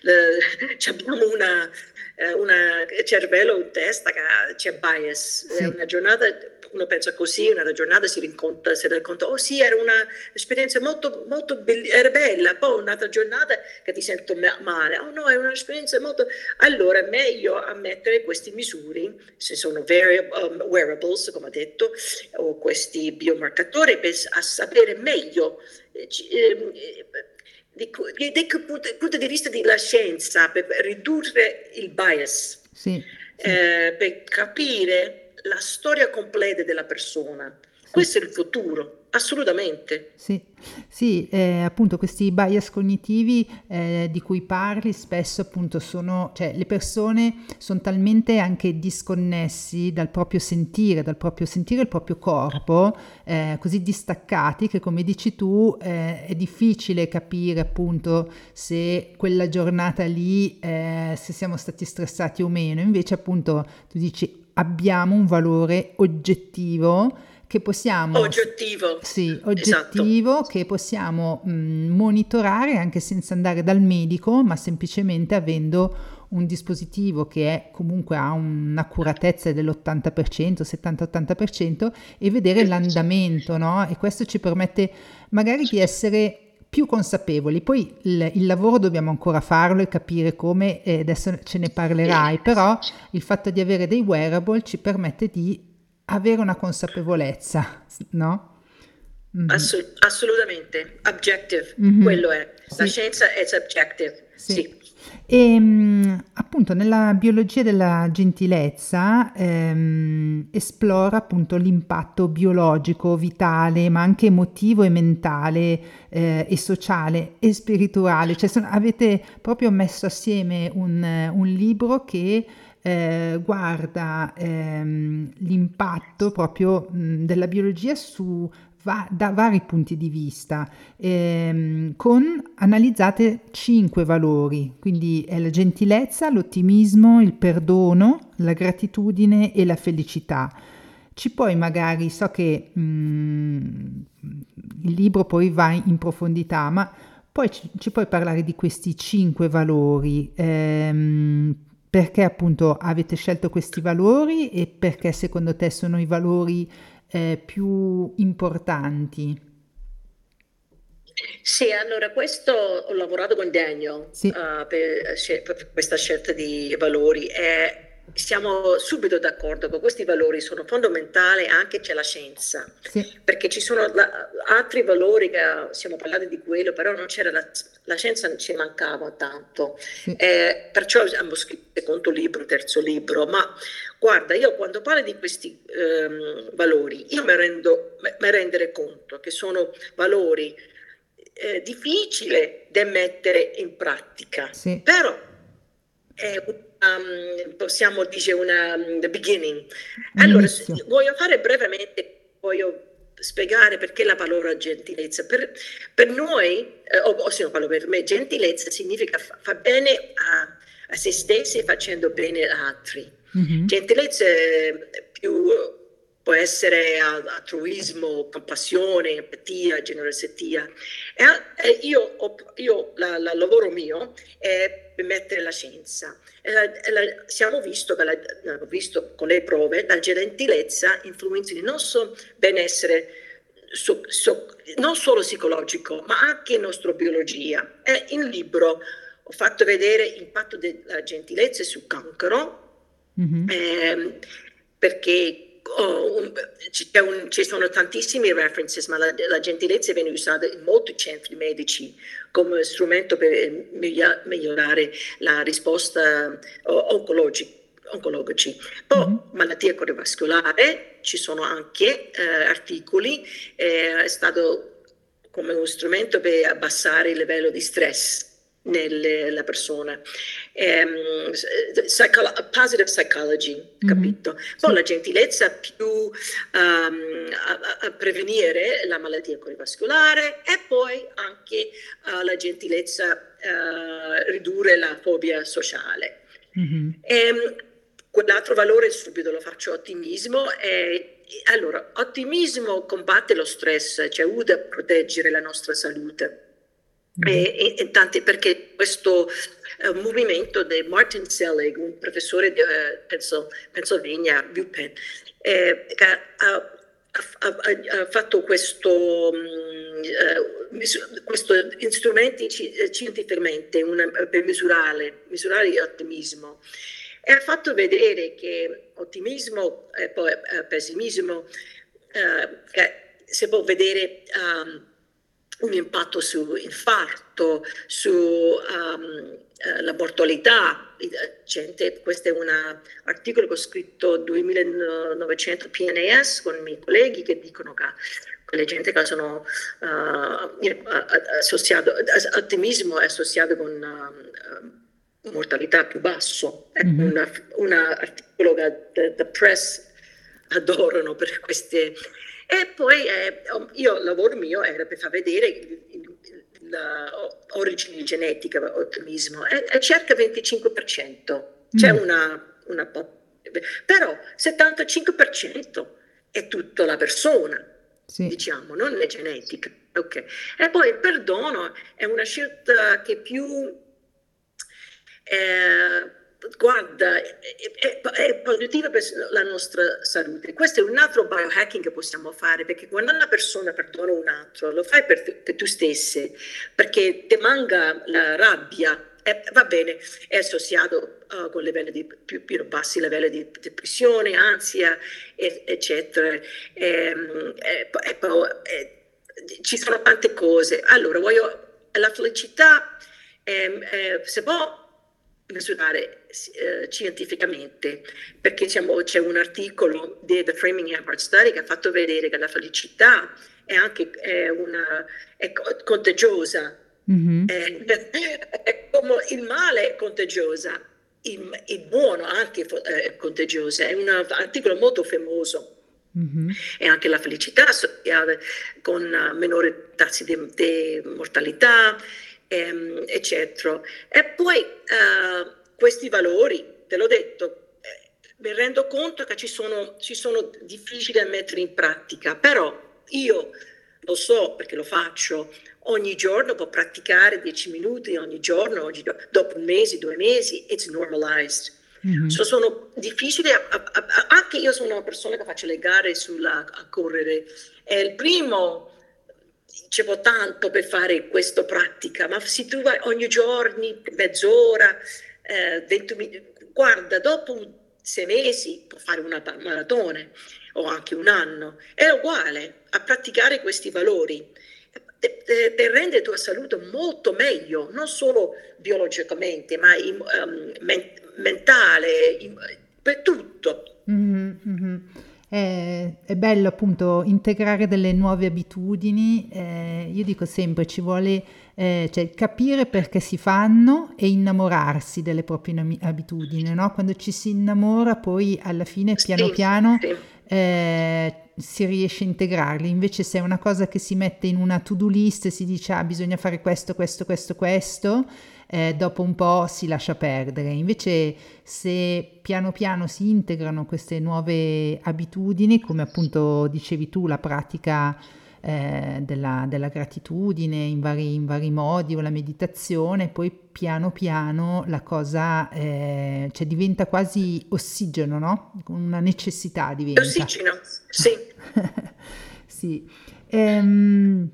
le, ci abbiamo una, eh, una cervello in testa che c'è bias. Sì. Una giornata uno pensa così, una giornata si rincontra, si rende conto, oh sì, era un'esperienza molto, molto be- era bella, poi un'altra giornata che ti sento male, oh no, è un'esperienza molto... Allora è meglio ammettere queste misure, se sono vari- um, wearables, come ho detto, o questi biomarcatori, per a sapere meglio... Eh, eh, dal punto, punto di vista della scienza, per ridurre il bias, sì, sì. Eh, per capire la storia completa della persona. Questo è il futuro, assolutamente. Sì, sì eh, appunto questi bias cognitivi eh, di cui parli spesso appunto sono, cioè le persone sono talmente anche disconnessi dal proprio sentire, dal proprio sentire il proprio corpo, eh, così distaccati che come dici tu eh, è difficile capire appunto se quella giornata lì, eh, se siamo stati stressati o meno, invece appunto tu dici abbiamo un valore oggettivo che possiamo oggettivo, sì, esatto. oggettivo esatto. che possiamo mh, monitorare anche senza andare dal medico, ma semplicemente avendo un dispositivo che è, comunque ha un'accuratezza dell'80%, 70-80% e vedere l'andamento, no? E questo ci permette magari di essere più consapevoli. Poi il, il, lavoro dobbiamo ancora farlo e capire come, e adesso ce ne parlerai, però il fatto di avere dei wearable ci permette di avere una consapevolezza, no? Mm-hmm. Assolut- assolutamente, objective, mm-hmm. quello è. La sì. scienza è subjective, sì. sì. E ehm, appunto nella biologia della gentilezza ehm, esplora appunto l'impatto biologico, vitale, ma anche emotivo e mentale eh, e sociale e spirituale. Cioè sono, avete proprio messo assieme un, un libro che eh, guarda ehm, l'impatto proprio mh, della biologia su va, da vari punti di vista, ehm, con analizzate cinque valori, quindi è la gentilezza, l'ottimismo, il perdono, la gratitudine e la felicità. Ci puoi magari, so che mm, il libro poi va in profondità, ma poi ci, ci puoi parlare di questi cinque valori, ehm, perché appunto avete scelto questi valori e perché secondo te sono i valori eh, più importanti? Sì, allora questo ho lavorato con Daniel sì. uh, per, per, questa scelta di valori e siamo subito d'accordo che questi valori sono fondamentali anche c'è la scienza, sì. perché ci sono la, altri valori che siamo parlati di quello, però non c'era la, la scienza ci mancava tanto. Sì. Eh, perciò abbiamo scritto il secondo libro, il terzo libro, ma guarda, io quando parlo di questi ehm, valori, io mi rendo mi rendere conto che sono valori eh, difficili da mettere in pratica, sì. però è un um, possiamo dire una um, the beginning. Allora, voglio fare brevemente, voglio spiegare perché la parola gentilezza. Per, per noi, eh, o, o se no parlo per me, gentilezza significa fa, fa bene a, a, se stessi facendo bene ad altri. Mm-hmm. Gentilezza è più può essere altruismo, compassione, empatia, generosità. E, io, io la, la lavoro mio è mettere la scienza. E la, la, siamo visto, la, visto con le prove, la gentilezza influenza il nostro benessere So, so, non solo psicologico, ma anche in nostra biologia. E in libro ho fatto vedere l'impatto della gentilezza sul cancro, mm-hmm. eh, perché oh, un, un, ci sono tantissimi references, ma la, la, gentilezza viene usata in molti centri medici come strumento per migliorare la risposta oncologica oncologici. Poi mm-hmm. malattia cardiovascolare, ci sono anche eh, articoli, eh, è stato come uno strumento per abbassare il livello di stress nella persona. Um, psycho- positive psychology, mm-hmm. capito? Poi sì. la gentilezza più um, a, a, prevenire la malattia cardiovascolare e poi anche uh, la gentilezza uh, ridurre la fobia sociale. Mm-hmm. Um, quell'altro valore subito lo faccio ottimismo è allora, ottimismo combatte lo stress, ci cioè aiuta a proteggere la nostra salute. Mm. E, e, tanti perché questo uh, movimento di Martin Selig, un professore di uh, Pennsylvania, UPenn, eh, ha, ha, ha, fatto questo, um, uh, questo strumenti scientificamente una, per misurare, misurare l'ottimismo e ha fatto vedere che ottimismo e poi pessimismo si può vedere um, un impatto su infarto, sulla um, uh, mortalità. Gente, questo è un articolo che ho scritto nel 2900 PNS con i miei colleghi che dicono che quelle gente che sono uh, associato, ottimismo è associato con uh, mortalità più basso. È mm-hmm. un articolo che the press adorano per queste e poi eh, io, il lavoro mio era per far vedere l'origine genetica dell'ottimismo, è, è circa 25%, c'è mm. una, una però 75% è tutta la persona, sì. diciamo, non è genetica. Okay. E poi il perdono è una scelta che più eh, guarda, è, è, è, positiva per la nostra salute. Questo è un altro biohacking che possiamo fare, perché quando una persona perdona un altro, lo fai per, per tu stesse, perché ti manca la rabbia, eh, va bene, è associato uh, con livelli di, più, più, bassi livelli di depressione, ansia, eccetera. Ehm, e, e, ci sono tante cose. Allora, voglio, la felicità eh, eh, si può misurare eh, scientificamente, perché diciamo, c'è un articolo di The Framing Heart Study che ha fatto vedere che la felicità è anche è una, è contagiosa, mm-hmm. è, è come il male è contagiosa, il, il buono anche è contagiosa, è un articolo molto famoso. Mm-hmm. E anche la felicità con minori tassi di, di mortalità, ehm, eccetera. E poi eh, questi valori, te l'ho detto, eh, mi rendo conto che ci sono, ci sono difficili da mettere in pratica, però io lo so perché lo faccio, ogni giorno può praticare 10 minuti ogni giorno, ogni dopo un mese, due mesi, it's normalized. Mm-hmm. So, sono difficili, a, a, a, anche io sono una persona che faccio le gare sulla, a correre. È il primo dicevo tanto per fare questa pratica, ma tu vai ogni giorno, mezz'ora, eh, 20 minuti, guarda, dopo sei mesi puoi fare una maratona o anche un anno, è uguale a praticare questi valori per rendere la tua salute molto meglio, non solo biologicamente, ma in, um, men- mentale, in, per tutto. Mm-hmm. È, è, bello appunto integrare delle nuove abitudini, eh, io dico sempre ci vuole eh, cioè, capire perché si fanno e innamorarsi delle proprie abitudini, no? quando ci si innamora poi alla fine piano sì, piano sì. Eh, si riesce a integrarli, invece se è una cosa che si mette in una to-do list e si dice ah bisogna fare questo, questo, questo, questo, eh, dopo un po' si lascia perdere. Invece se piano piano si integrano queste nuove abitudini, come appunto dicevi tu, la pratica eh, della, della, gratitudine in vari, in vari, modi o la meditazione, poi piano piano la cosa eh, cioè diventa quasi ossigeno, no? Una necessità diventa. Ossigeno, sì. sì. Ehm,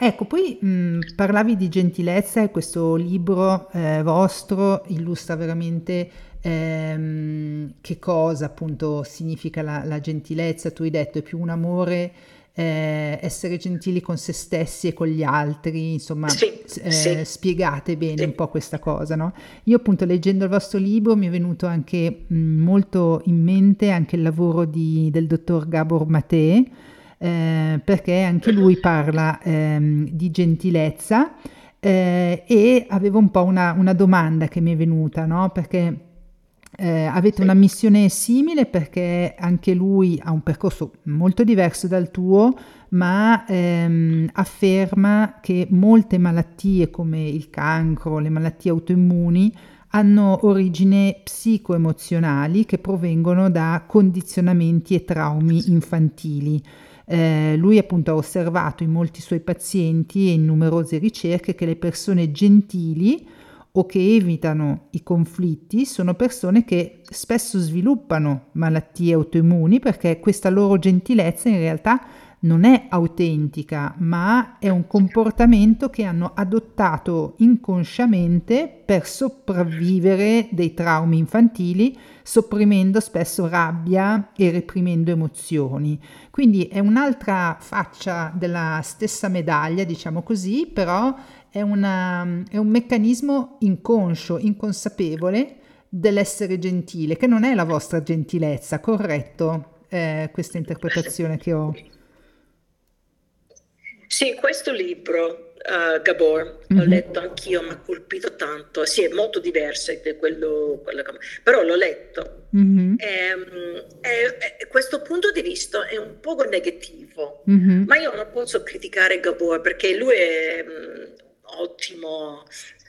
Ecco, poi mh, parlavi di gentilezza e questo libro eh, vostro illustra veramente ehm, che cosa appunto significa la, la, gentilezza, tu hai detto è più un amore, eh, essere gentili con se stessi e con gli altri, insomma sì, eh, sì. spiegate bene sì. un po' questa cosa, no? Io appunto leggendo il vostro libro mi è venuto anche mh, molto in mente anche il lavoro di, del dottor Gabor Mate, eh, perché anche lui parla ehm, di gentilezza eh, e avevo un po' una, una, domanda che mi è venuta, no? Perché eh, avete una missione simile perché anche lui ha un percorso molto diverso dal tuo, ma ehm, afferma che molte malattie come il cancro, le malattie autoimmuni, hanno origine psicoemozionali che provengono da condizionamenti e traumi infantili. Eh, lui appunto ha osservato in molti suoi pazienti e in numerose ricerche che le persone gentili o che evitano i conflitti sono persone che spesso sviluppano malattie autoimmuni perché questa loro gentilezza in realtà non è autentica, ma è un comportamento che hanno adottato inconsciamente per sopravvivere dei traumi infantili, sopprimendo spesso rabbia e reprimendo emozioni. Quindi è un'altra faccia della stessa medaglia, diciamo così, però è, una, è un meccanismo inconscio, inconsapevole dell'essere gentile, che non è la vostra gentilezza, corretto? Eh, questa interpretazione che ho. Sì, questo libro, uh, Gabor, mm-hmm. l'ho letto anch'io, mi ha colpito tanto. Sì, è molto diverso da quello, quello che... però l'ho letto. Mm-hmm. E, e, e, questo punto di vista è un po' negativo, mm-hmm. ma io non posso criticare Gabor perché lui è um, ottimo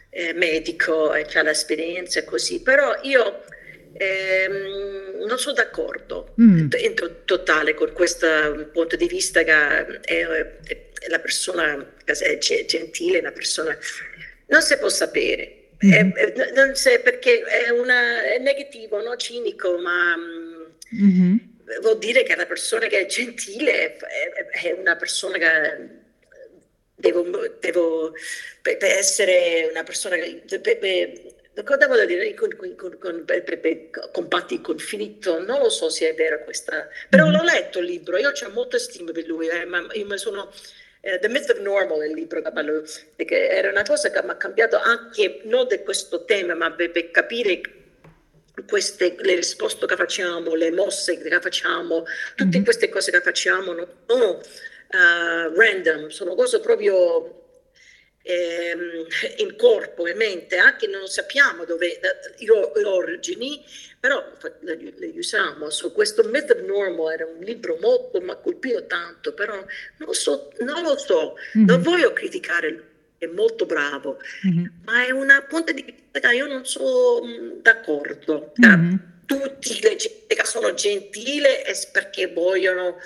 eh, medico e ha l'esperienza e così, però io ehm, non sono d'accordo mm. in to- totale con questo punto di vista che è, è la persona è gentile, una persona... Non si può sapere. Mm-hmm. È, non so, perché è, una, è negativo, no? cinico, ma mm-hmm. vuol dire che la persona che è gentile è, è una persona che devo, devo per, per essere una persona che cosa voglio dire con, con, con, combatti il conflitto non lo so se è vero questa però mm-hmm. l'ho letto il libro io ho molta stima per lui eh, ma io mi sono Uh, The Myth of Normal, il libro che parlo, perché era una cosa che mi ha cambiato anche non di questo tema, ma per, capire queste, le risposte che facciamo, le mosse che facciamo, tutte mm-hmm. queste cose che facciamo non sono uh, random, sono cose proprio ehm, in corpo e mente, anche non sappiamo dove le origini, però le, le usiamo. So, questo Method Normal era un libro molto, mi ha colpito tanto, però non, so, non lo so, mm-hmm. non voglio criticare è molto bravo, mm-hmm. ma è una punta di vista io non sono mm, d'accordo. Mm-hmm. Tutti le gente che sono gentili è perché vogliono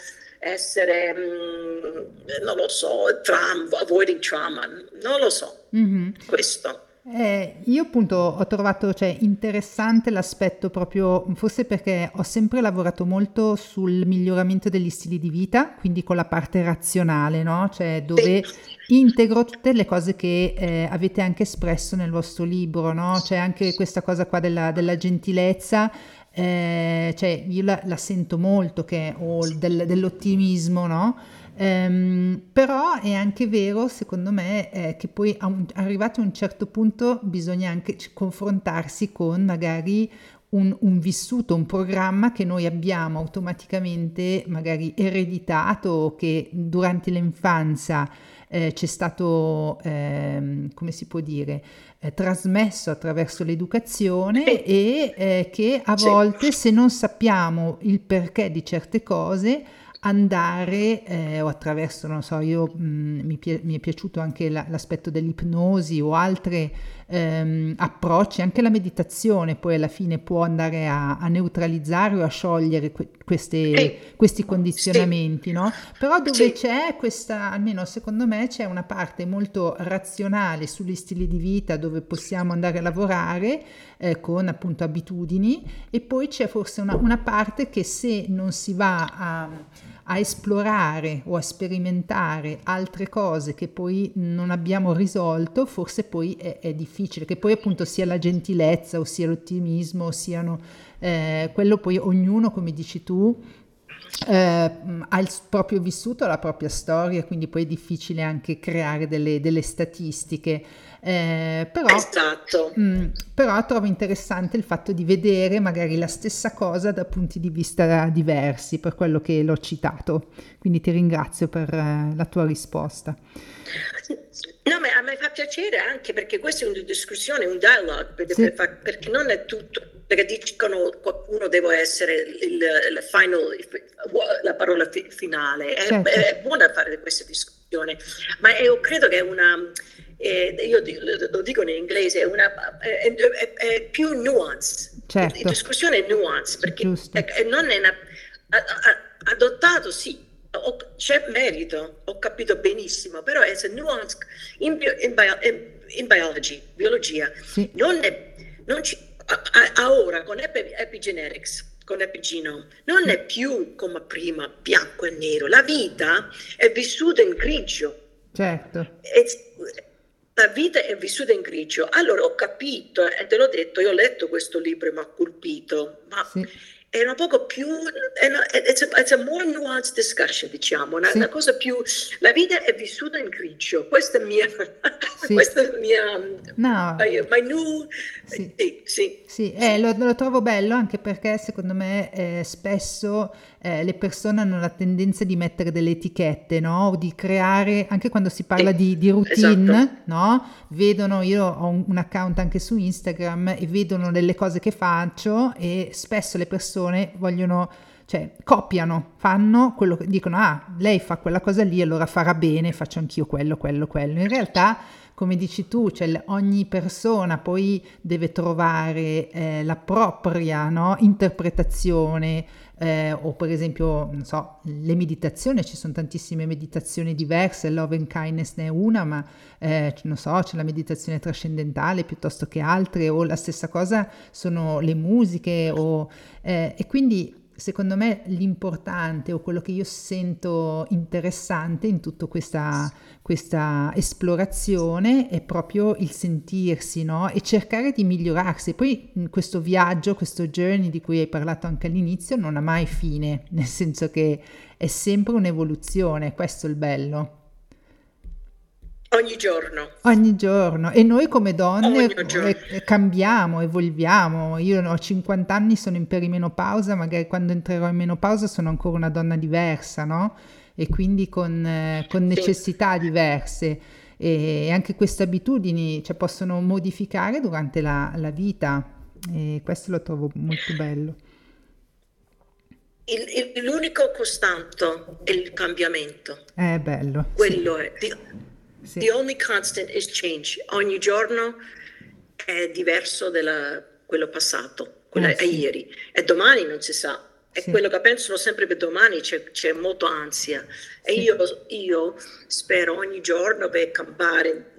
essere, mm, non lo so, trauma, avoiding trauma, non lo so, mm-hmm. questo. Eh, io appunto ho trovato cioè, interessante l'aspetto proprio, forse perché ho sempre lavorato molto sul miglioramento degli stili di vita, quindi con la parte razionale, no? Cioè dove sì. integro tutte le cose che eh, avete anche espresso nel vostro libro, no? Cioè anche questa cosa qua della, della gentilezza, eh, cioè io la, la, sento molto che ho del, dell'ottimismo, no? Um, però è anche vero, secondo me, eh, che poi un, arrivato a un certo punto bisogna anche confrontarsi con magari un, un, vissuto, un programma che noi abbiamo automaticamente magari ereditato che durante l'infanzia eh, c'è stato, eh, come si può dire, eh, trasmesso attraverso l'educazione e eh, che a volte se non sappiamo il perché di certe cose andare eh, o attraverso, non so, io mh, mm, mi, pi- mi, è piaciuto anche la- l'aspetto dell'ipnosi o altri ehm, approcci, anche la meditazione poi alla fine può andare a, a neutralizzare o a sciogliere que- queste, questi condizionamenti, no? Però dove c'è questa, almeno secondo me, c'è una parte molto razionale sugli stili di vita dove possiamo andare a lavorare eh, con appunto abitudini e poi c'è forse una, una parte che se non si va a a esplorare o a sperimentare altre cose che poi non abbiamo risolto, forse poi è, è difficile, che poi appunto sia la gentilezza o sia l'ottimismo, siano eh, quello poi ognuno, come dici tu, eh, ha il proprio vissuto, la propria storia, quindi poi è difficile anche creare delle, delle statistiche. Eh, però, esatto. mh, mm, però trovo interessante il fatto di vedere magari la stessa cosa da punti di vista diversi, per quello che l'ho citato. Quindi ti ringrazio per eh, la tua risposta. No, ma a me fa piacere anche perché questa è una discussione, un dialogue, perché, sì. perché non è tutto perché dicono qualcuno deve essere il, il final, la parola finale. È, certo. è, buona fare questa discussione, ma io credo che è una, eh, io lo dico in inglese, è, una, è, è più nuance. Certo. La discussione è nuance, perché non è una, adottato sì, c'è merito, ho capito benissimo, però è nuance in, in, bio, in, in biology, biologia. Sì. Non, è, non ci, a, a ora con epi, epigenetics, con epigenome, non è più come prima bianco e nero. La vita è vissuta in grigio. Certo. E, la vita è vissuta in grigio. Allora ho capito e te l'ho detto, io ho letto questo libro e mi ha colpito, ma sì è un poco più, è una, it's, a, it's a more nuanced discussion, diciamo, una, sì. una, cosa più, la vita è vissuta in grigio, questa è mia, sì. questa è mia, no. my, new, sì, eh, sì. sì. Eh, lo, lo, trovo bello anche perché secondo me eh, spesso eh, le persone hanno la tendenza di mettere delle etichette, no? O di creare, anche quando si parla eh, di, di, routine, esatto. no? Vedono, io ho un, un, account anche su Instagram e vedono delle cose che faccio e spesso le persone vogliono, cioè copiano, fanno quello che dicono, ah, lei fa quella cosa lì, allora farà bene, faccio anch'io quello, quello, quello. In realtà come dici tu, cioè ogni persona poi deve trovare eh, la propria no, interpretazione eh, o per esempio, non so, le meditazioni, ci sono tantissime meditazioni diverse, Love and Kindness ne è una, ma eh, non so, c'è la meditazione trascendentale piuttosto che altre, o la stessa cosa sono le musiche, o, eh, e quindi secondo me l'importante o quello che io sento interessante in tutta questa, questa esplorazione è proprio il sentirsi no? e cercare di migliorarsi. Poi questo viaggio, questo journey di cui hai parlato anche all'inizio non ha mai fine, nel senso che è sempre un'evoluzione, questo è il bello. Ogni giorno. Ogni giorno. E noi come donne eh, cambiamo, evolviamo. Io ho 50 anni, sono in perimenopausa, magari quando entrerò in menopausa sono ancora una donna diversa, no? E quindi con, eh, con necessità diverse. E anche queste abitudini cioè, possono modificare durante la, la vita. E questo lo trovo molto bello. Il, il, l'unico costante è il cambiamento. È bello. Quello sì. è. Sì. The only constant is change. Ogni giorno è diverso da quello passato, quello eh, è sì. ieri. E domani non si sa. E sì. quello che pensano sempre per domani c'è, c'è molta ansia. E io, io, spero ogni giorno per campare.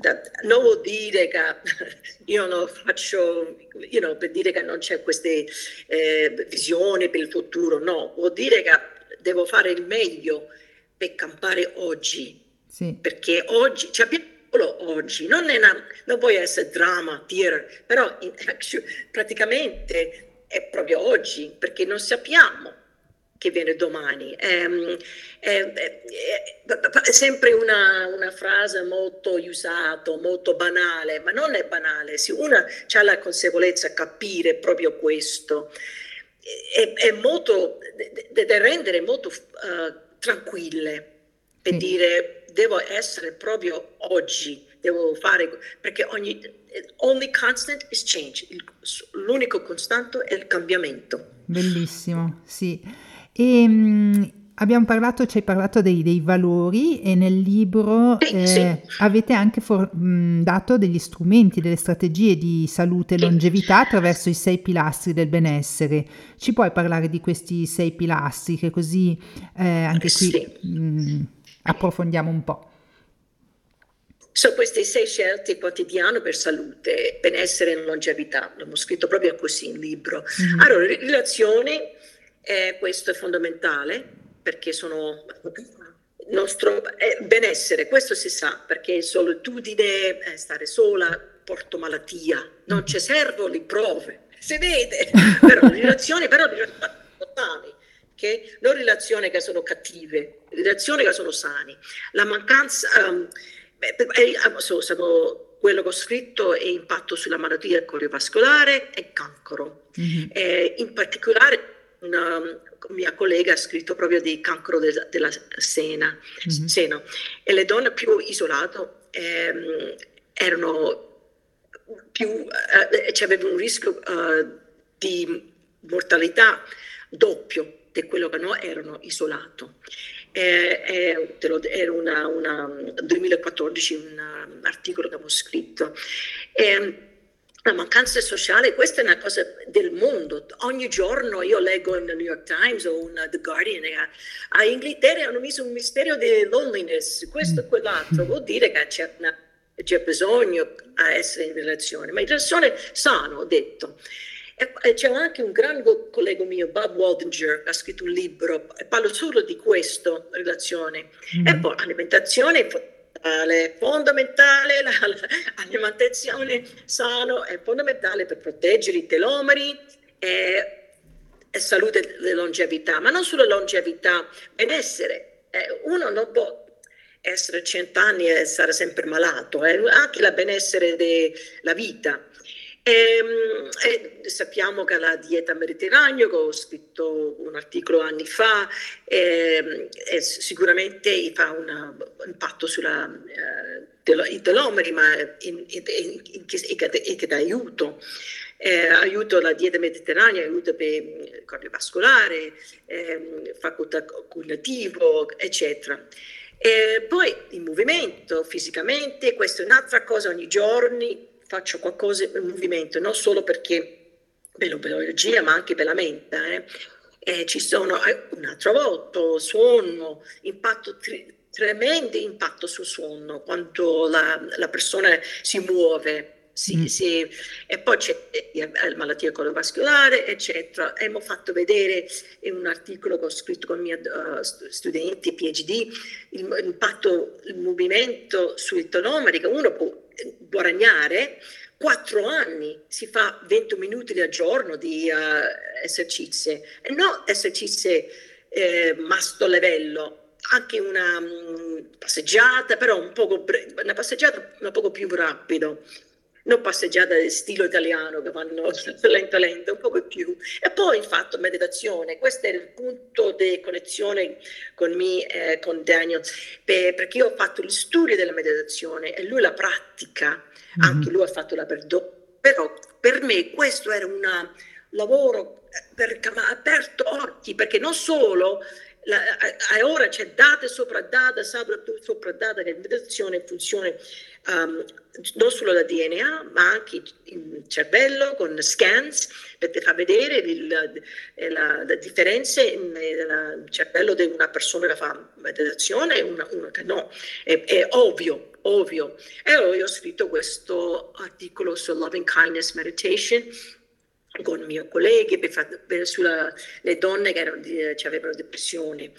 Non vuol dire che io non faccio, you know, per dire che non c'è queste eh, visioni per il futuro. No, vuol dire che devo fare il meglio per campare oggi sì. Perché oggi, cioè abbiamo oggi, non, è una, non può essere drama, theater, però in, praticamente è proprio oggi, perché non sappiamo che viene domani. È, è, è, è sempre una, una, frase molto usata, molto banale, ma non è banale, se uno ha la consapevolezza di capire proprio questo, è, molto, deve rendere molto uh, tranquille per sì. dire devo essere proprio oggi, devo fare, perché ogni, only constant is change, l'unico costante è il cambiamento. Bellissimo, sì. E, um, abbiamo parlato, ci hai parlato dei, dei valori e nel libro sì, eh, sì. avete anche for, mh, dato degli strumenti, delle strategie di salute e longevità attraverso i sei pilastri del benessere. Ci puoi parlare di questi sei pilastri che così eh, anche qui... Sì. Mh, approfondiamo un po'. Sono queste sei scelte quotidiane per salute, benessere e longevità. L'abbiamo scritto proprio così in libro. Mm-hmm. Allora, relazione, eh, questo è fondamentale. perché sono nostro eh, benessere, questo si sa, perché solitudine, eh, stare sola, porto malattia, non mm. ci servono le prove, si vede, però le relazioni, però relazioni che non relazioni che sono cattive, relazioni che sono sani. La mancanza, um, beh, eh, so, sono, quello che ho scritto è impatto sulla malattia cardiovascolare e cancro. Mm-hmm. Eh, in particolare una mia collega ha scritto proprio di cancro de, della sena, mm-hmm. seno e le donne più isolate ehm, erano più, eh, cioè avevano un rischio eh, di mortalità doppio di quello che no erano isolati. Eh, eh, era una, una 2014 un articolo che avevo scritto. Eh, la mancanza sociale, questa è una cosa del mondo. Ogni giorno io leggo in The New York Times o in The Guardian, a Inghilterra hanno messo un mistero di loneliness, questo e quell'altro, vuol dire che c'è, una, c'è bisogno a essere in relazione, ma in relazione sano, ho detto. C'è anche un grande collega mio, Bob Waldinger, che ha scritto un libro parla solo di questa relazione. Mm. E poi alimentazione fondamentale, fondamentale l'alimentazione sana è fondamentale per proteggere i telomeri e, e salute e longevità, ma non solo longevità, benessere. Uno non può essere cent'anni e stare sempre malato, eh, anche il benessere della vita. E, ehm, e sappiamo che la dieta mediterranea, che ho scritto un articolo anni fa, e, e sicuramente fa un impatto sulla eh, telomeri, ma che, dà aiuto. Eh, aiuto la dieta mediterranea, aiuto per il cardiovascolare, eh, facoltà cognitivo, eccetera. E poi il movimento fisicamente, questa è un'altra cosa ogni giorno, faccio qualcosa in movimento, non solo perché per l'energia, ma anche per la mente. Eh. Eh, ci sono eh, un altro volta sonno, impatto tri- tremendo impatto sul sonno quando la, la persona si muove. Si, mm. si, e poi c'è la eh, malattia cardiovascolare, eccetera. Abbiamo fatto vedere in un articolo che ho scritto con i miei uh, studenti PhD l'impatto, il movimento sui telomeri che uno può guadagnare quattro anni si fa 20 minuti al giorno di uh, esercizi. E non esercizi eh, masto livello anche una um, passeggiata però un poco una passeggiata un poco più rapido non passeggiata del stile italiano che vanno lento lento, un po' più. E poi fatto meditazione, questo è il punto di connessione con me, eh, con Daniel, per, perché io ho fatto gli studi della meditazione e lui la pratica, mm-hmm. anche lui ha fatto la perdono, però per me questo era un lavoro eh, per aperto occhi, perché non solo la, ora c'è data sopra data, sopra data che meditazione funziona um, non solo da DNA, ma anche il cervello con scans per far vedere il, la, la differenza nel cervello di una persona che fa meditazione e una, una che no. È, è ovvio, ovvio. E io ho scritto questo articolo su Loving Kindness Meditation con i miei colleghi per far, sulle donne che erano, avevano depressione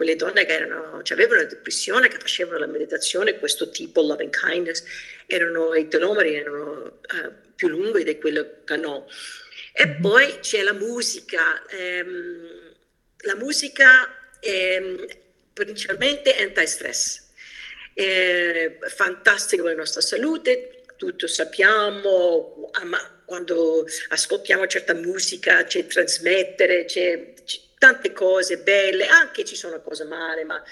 quelle donne che erano, avevano depressione, che facevano la meditazione, questo tipo, loving kindness, erano, i telomeri erano uh, più lunghi di quello che no. E mm-hmm. poi c'è la musica. Ehm, la musica è principalmente anti-stress. È fantastico per la nostra salute, tutto sappiamo, ma quando ascoltiamo certa musica c'è trasmettere, c'è, c'è tante cose belle, anche ci sono cose male, ma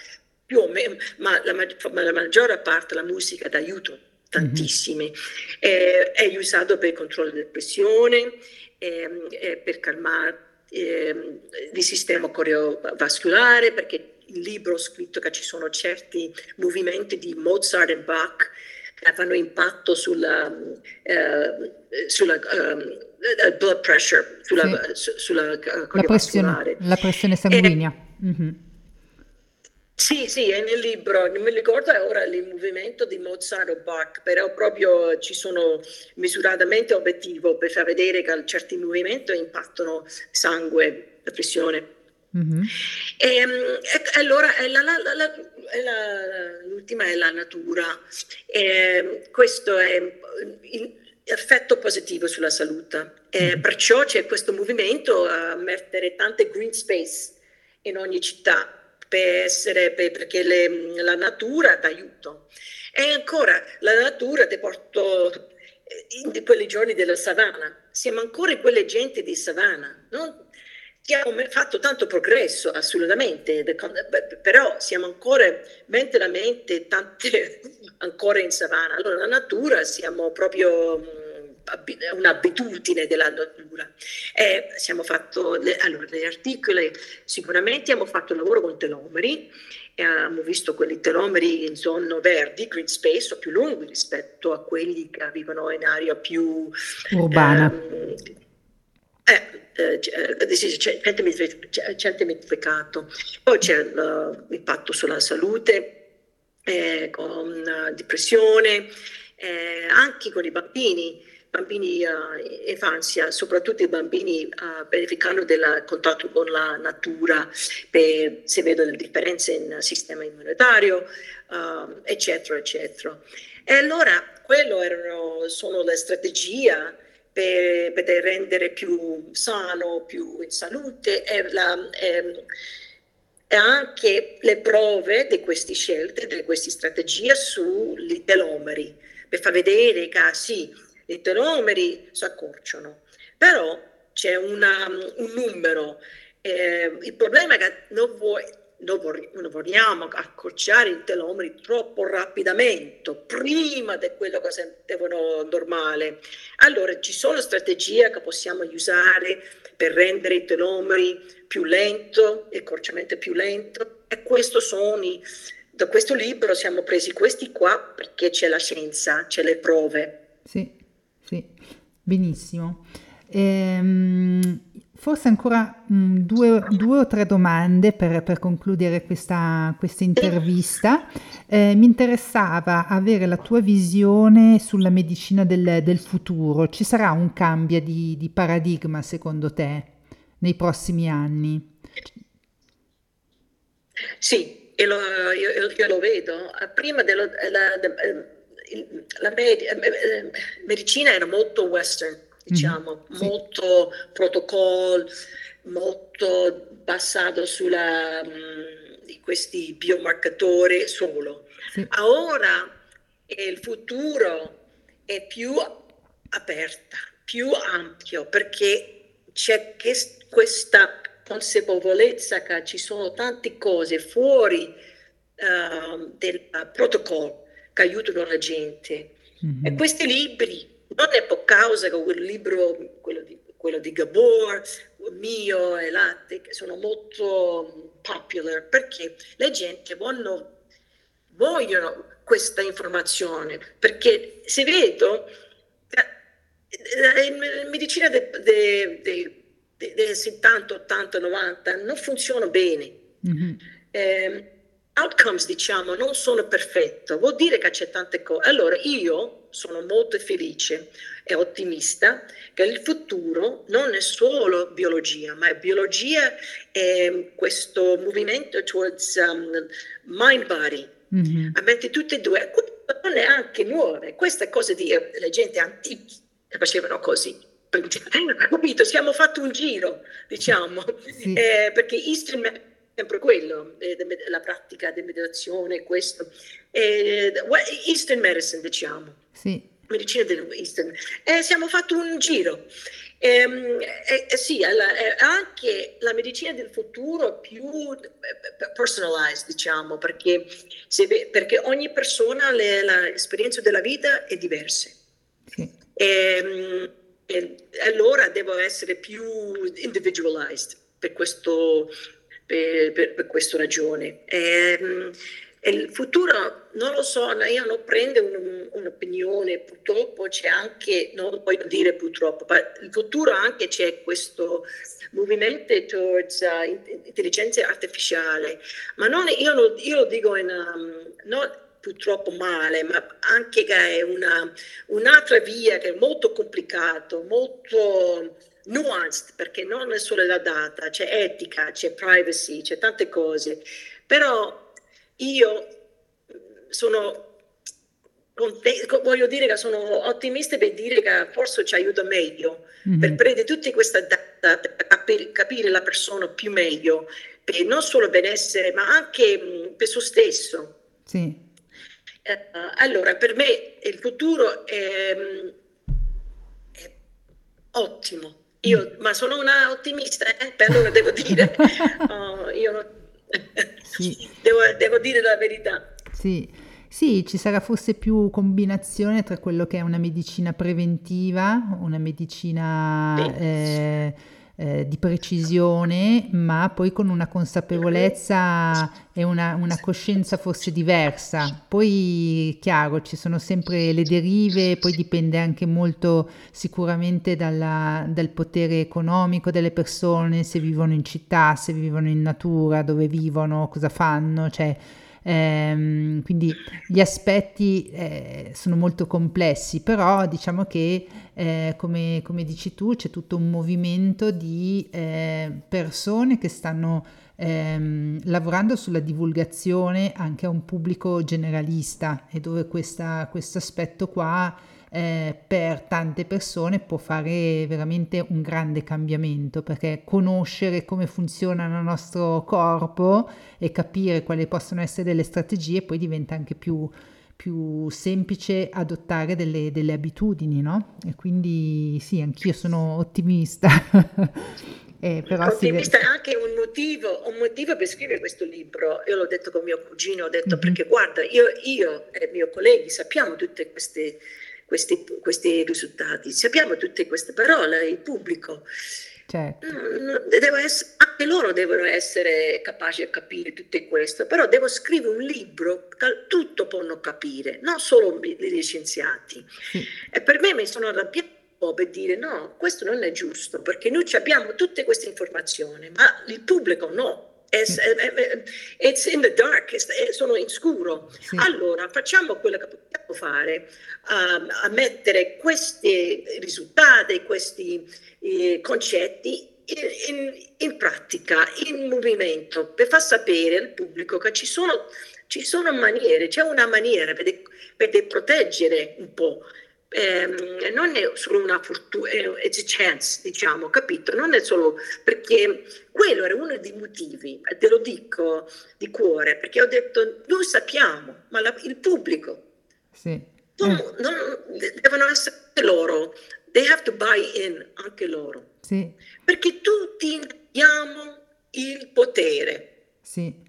più o meno, ma la, ma la maggiore parte la musica dà aiuto tantissimi. Mm-hmm. Eh, è usato per il controllo della pressione, eh, eh, per calmare ehm, il sistema cardiovascolare, perché il libro ho scritto che ci sono certi movimenti di Mozart e Bach che fanno impatto sulla, eh, sulla um, blood pressure, sulla, sì. sulla uh, la, pressione, la pressione sanguigna. E, mm-hmm. Sì, sì, è nel libro, non mi ricordo ora il movimento di Mozart o Bach, però proprio ci sono misuratamente obiettivo per far vedere che certi movimenti impattano sangue, la pressione. Mm-hmm. E, e, allora la, la, la, l'ultima è la natura. E questo è l'effetto positivo sulla salute. Mm-hmm. Perciò c'è questo movimento a mettere tante green space in ogni città per essere, per, perché le, la natura dà aiuto. E ancora, la natura ti porto in quei giorni della savana. Siamo ancora in quelle gente di savana. No? Abbiamo fatto tanto progresso, assolutamente, però siamo ancora mentalmente tante ancora in savana. Allora la natura siamo proprio un'abitudine della natura. E siamo fatto allora, degli articoli, sicuramente abbiamo fatto un lavoro con telomeri, abbiamo visto quelli telomeri in zone verdi, green space, o più lunghi rispetto a quelli che vivono in area più urbana. Ehm, eh, eh, centimetrificato. Poi c'è l'impatto sulla salute, eh, con depressione, eh, anche con i bambini bambini uh, infanzia, soprattutto i bambini uh, beneficano del contatto con la natura, per, se vedono le differenze in sistema immunitario, eccetera, eccetera. E allora quello erano, sono le strategie per, per rendere più sano, più in salute e, la, e anche le prove di queste scelte, di queste strategie sui telomeri, per far vedere che sì, i telomeri si accorciano, però c'è una, un numero. Eh, il problema è che non, vuoi, non, vogliamo accorciare i telomeri troppo rapidamente, prima di quello che sentivano normale. Allora ci sono strategie che possiamo usare per rendere i telomeri più lento, il accorciamento più lento, e questo sono i, da questo libro siamo presi questi qua perché c'è la scienza, c'è le prove. Sì. Sì, benissimo. Ehm, forse ancora mh, mm, due, due, o tre domande per, per concludere questa, questa intervista. Eh, mi interessava avere la tua visione sulla medicina del, del futuro. Ci sarà un cambio di, di, paradigma secondo te nei prossimi anni? Sì, io lo, io, io lo vedo. Prima dello, la, la, la med- eh, eh, medicina era molto western, diciamo, mm-hmm. molto protocollo, molto basato sulla, mh, mm, questi biomarcatori solo. Sì. Ora il futuro è più aperto, più ampio, perché c'è questa consapevolezza che ci sono tante cose fuori uh, del protocollo che aiutano la gente. Mm-hmm. E questi libri, non è per causa che quel libro, quello di, quello di Gabor, mio e Latte, che sono molto popular, perché la gente vogliono, vogliono questa informazione, perché se vedo, in medicina del 70, 80, 90 non funziona bene. Mm-hmm. Eh, outcomes, diciamo, non sono perfetto, vuol dire che c'è tante cose. Allora io sono molto felice e ottimista che il futuro non è solo biologia, ma è biologia e questo movimento towards um, mind body. Mm-hmm. A mente tutte e due, non è anche nuove, queste cose di eh, le gente antiche facevano così. Capito? Siamo fatti un giro, diciamo, sì. eh, perché Eastern sempre quello, eh, la pratica di meditazione, questo. Eh, Eastern medicine, diciamo. Sì. Medicina dell'Eastern. Eh, siamo fatti un giro. Ehm, eh, eh, sì, alla, eh, anche la medicina del futuro più eh, personalized, diciamo, perché, ve, perché ogni persona, le, l'esperienza della vita è diversa. Sì. Ehm, e, allora devo essere più individualized per questo per, per, per questa ragione. E, ehm, e il futuro non lo so, io non prendo un, un'opinione, purtroppo c'è anche, non voglio dire purtroppo, ma il futuro anche c'è questo movimento towards uh, intelligenza artificiale, ma non, io, lo, io, lo, dico in, um, non purtroppo male, ma anche che è una, un'altra via che è molto complicata, molto nuanced, perché non è solo la data, c'è etica, c'è privacy, c'è tante cose, però io sono voglio dire che sono ottimista per dire che forse ci aiuta meglio mm-hmm. per prendere tutta questa data per capire, la persona più meglio per non solo benessere ma anche per se stesso sì. eh, allora per me il futuro è, è ottimo io, mm. ma sono una ottimista eh? per allora devo dire oh, io non... sì. devo, devo dire la verità. Sì. Sì, ci sarà forse più combinazione tra quello che è una medicina preventiva, una medicina eh, eh, di precisione, ma poi con una consapevolezza e una, una, coscienza forse diversa. Poi, chiaro, ci sono sempre le derive, poi dipende anche molto sicuramente dalla, dal potere economico delle persone, se vivono in città, se vivono in natura, dove vivono, cosa fanno, cioè Ehm, quindi gli aspetti eh, sono molto complessi, però diciamo che eh, come, come, dici tu c'è tutto un movimento di eh, persone che stanno ehm, lavorando sulla divulgazione anche a un pubblico generalista e dove questo aspetto qua eh, per tante persone può fare veramente un grande cambiamento perché conoscere come funziona il nostro corpo e capire quali possono essere delle strategie poi diventa anche più, più semplice adottare delle, delle abitudini, no? E quindi sì, anch'io sono ottimista. Eh, però ottimista è anche un motivo, un motivo, per scrivere questo libro. Io l'ho detto con mio cugino, ho detto mm-hmm. perché guarda, io, io e i miei colleghi sappiamo tutte queste questi, questi risultati. Sappiamo tutte queste parole, il pubblico. Certo. Essere, anche loro devono essere capaci di capire tutto questo, però devo scrivere un libro che tutto possono capire, non solo gli scienziati. Sì. E per me mi sono arrabbiato per dire no, questo non è giusto, perché noi abbiamo tutte queste informazioni, ma il pubblico no. It's, it's in the dark, sono in scuro. Sì. Allora facciamo quello che possiamo fare, um, a mettere questi risultati, questi eh, concetti in, in, in, pratica, in movimento, per far sapere al pubblico che ci sono, ci sono maniere, c'è una maniera per, per proteggere un po' eh, non è solo una fortuna, è a chance, diciamo, capito? Non è solo perché quello era uno dei motivi, te lo dico di cuore, perché ho detto, noi sappiamo, ma la, il pubblico sì. non, eh. non, devono essere loro, they have to buy in anche loro. Sì. Perché tutti abbiamo il potere. Sì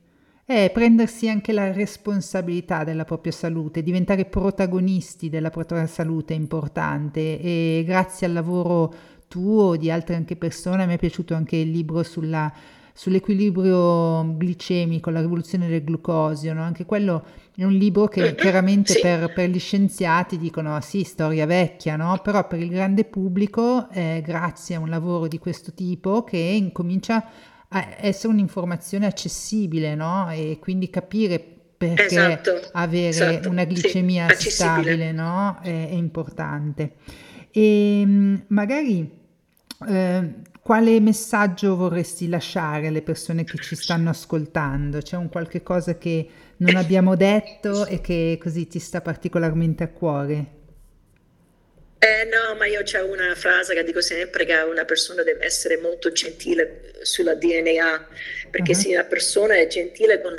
è prendersi anche la responsabilità della propria salute, diventare protagonisti della propria salute è importante e grazie al lavoro tuo di altre anche persone, a me è piaciuto anche il libro sulla, sull'equilibrio glicemico, la rivoluzione del glucosio, no? anche quello è un libro che chiaramente sì. per, per, gli scienziati dicono ah, sì, storia vecchia, no? però per il grande pubblico, eh, grazie a un lavoro di questo tipo che incomincia essere un'informazione accessibile, no? E quindi capire perché esatto, avere esatto, una glicemia sì, stabile no? è, è, importante. E ehm, magari eh, quale messaggio vorresti lasciare alle persone che ci stanno ascoltando? C'è un qualche cosa che non abbiamo detto e che così ti sta particolarmente a cuore? Eh, no, ma io c'ho una frase che dico sempre che una persona deve essere molto gentile sulla DNA, perché uh-huh. se una persona è gentile con,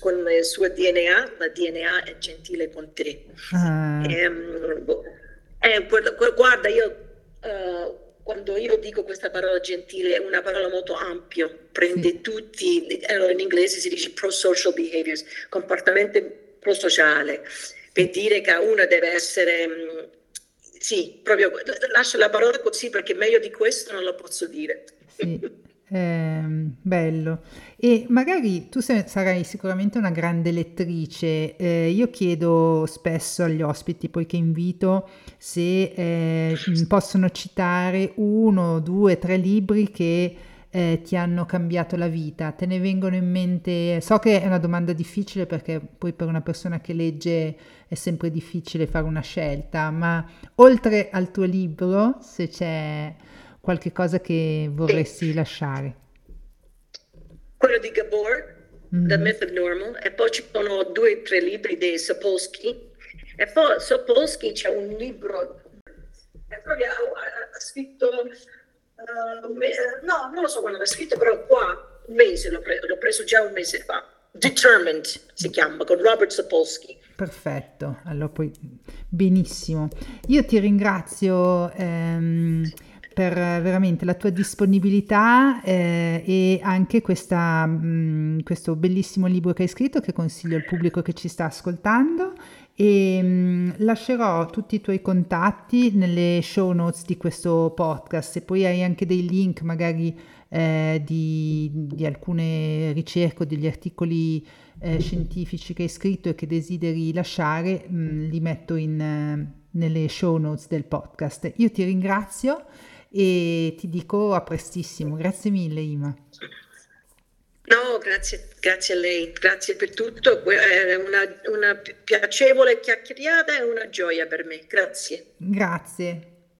con, il suo DNA, la DNA è gentile con te. Uh-huh. Eh, guarda, io uh, quando io dico questa parola gentile è una parola molto ampia, prende sì. tutti, allora in inglese si dice pro-social behaviors, comportamento pro-sociale, per dire che uno deve essere sì, proprio lascio la parola così perché meglio di questo non lo posso dire. Sì, eh, bello. E magari tu sarai sicuramente una grande lettrice. Eh, io chiedo spesso agli ospiti, poi che invito, se eh, possono citare uno, due, tre libri che eh, ti hanno cambiato la vita? Te ne vengono in mente? So che è una domanda difficile perché poi per una persona che legge è sempre difficile fare una scelta, ma oltre al tuo libro, se c'è qualche cosa che vorresti sì. lasciare. Quello di Gabor, mm-hmm. The Myth of Normal, e poi ci sono due o tre libri di Sapolsky, e poi Sapolsky c'è un libro, e poi ha, ha scritto, uh, no, non lo so quando l'ha scritto, però qua, un mese, l'ho, pre- l'ho preso già un mese fa. Determined si chiama, con Robert Sapolsky. Perfetto, allora poi benissimo. Io ti ringrazio ehm, per veramente la tua disponibilità eh, e anche questa, mh, mm, questo bellissimo libro che hai scritto che consiglio al pubblico che ci sta ascoltando e mh, mm, lascerò tutti i tuoi contatti nelle show notes di questo podcast e poi hai anche dei link magari eh, di, di, alcune ricerche o degli articoli eh, scientifici che hai scritto e che desideri lasciare, mh, mm, li metto in, uh, nelle show notes del podcast. Io ti ringrazio e ti dico a prestissimo. Grazie mille Ima. No, grazie, grazie a lei, grazie per tutto, è una, una piacevole chiacchierata e una gioia per me, grazie. Grazie.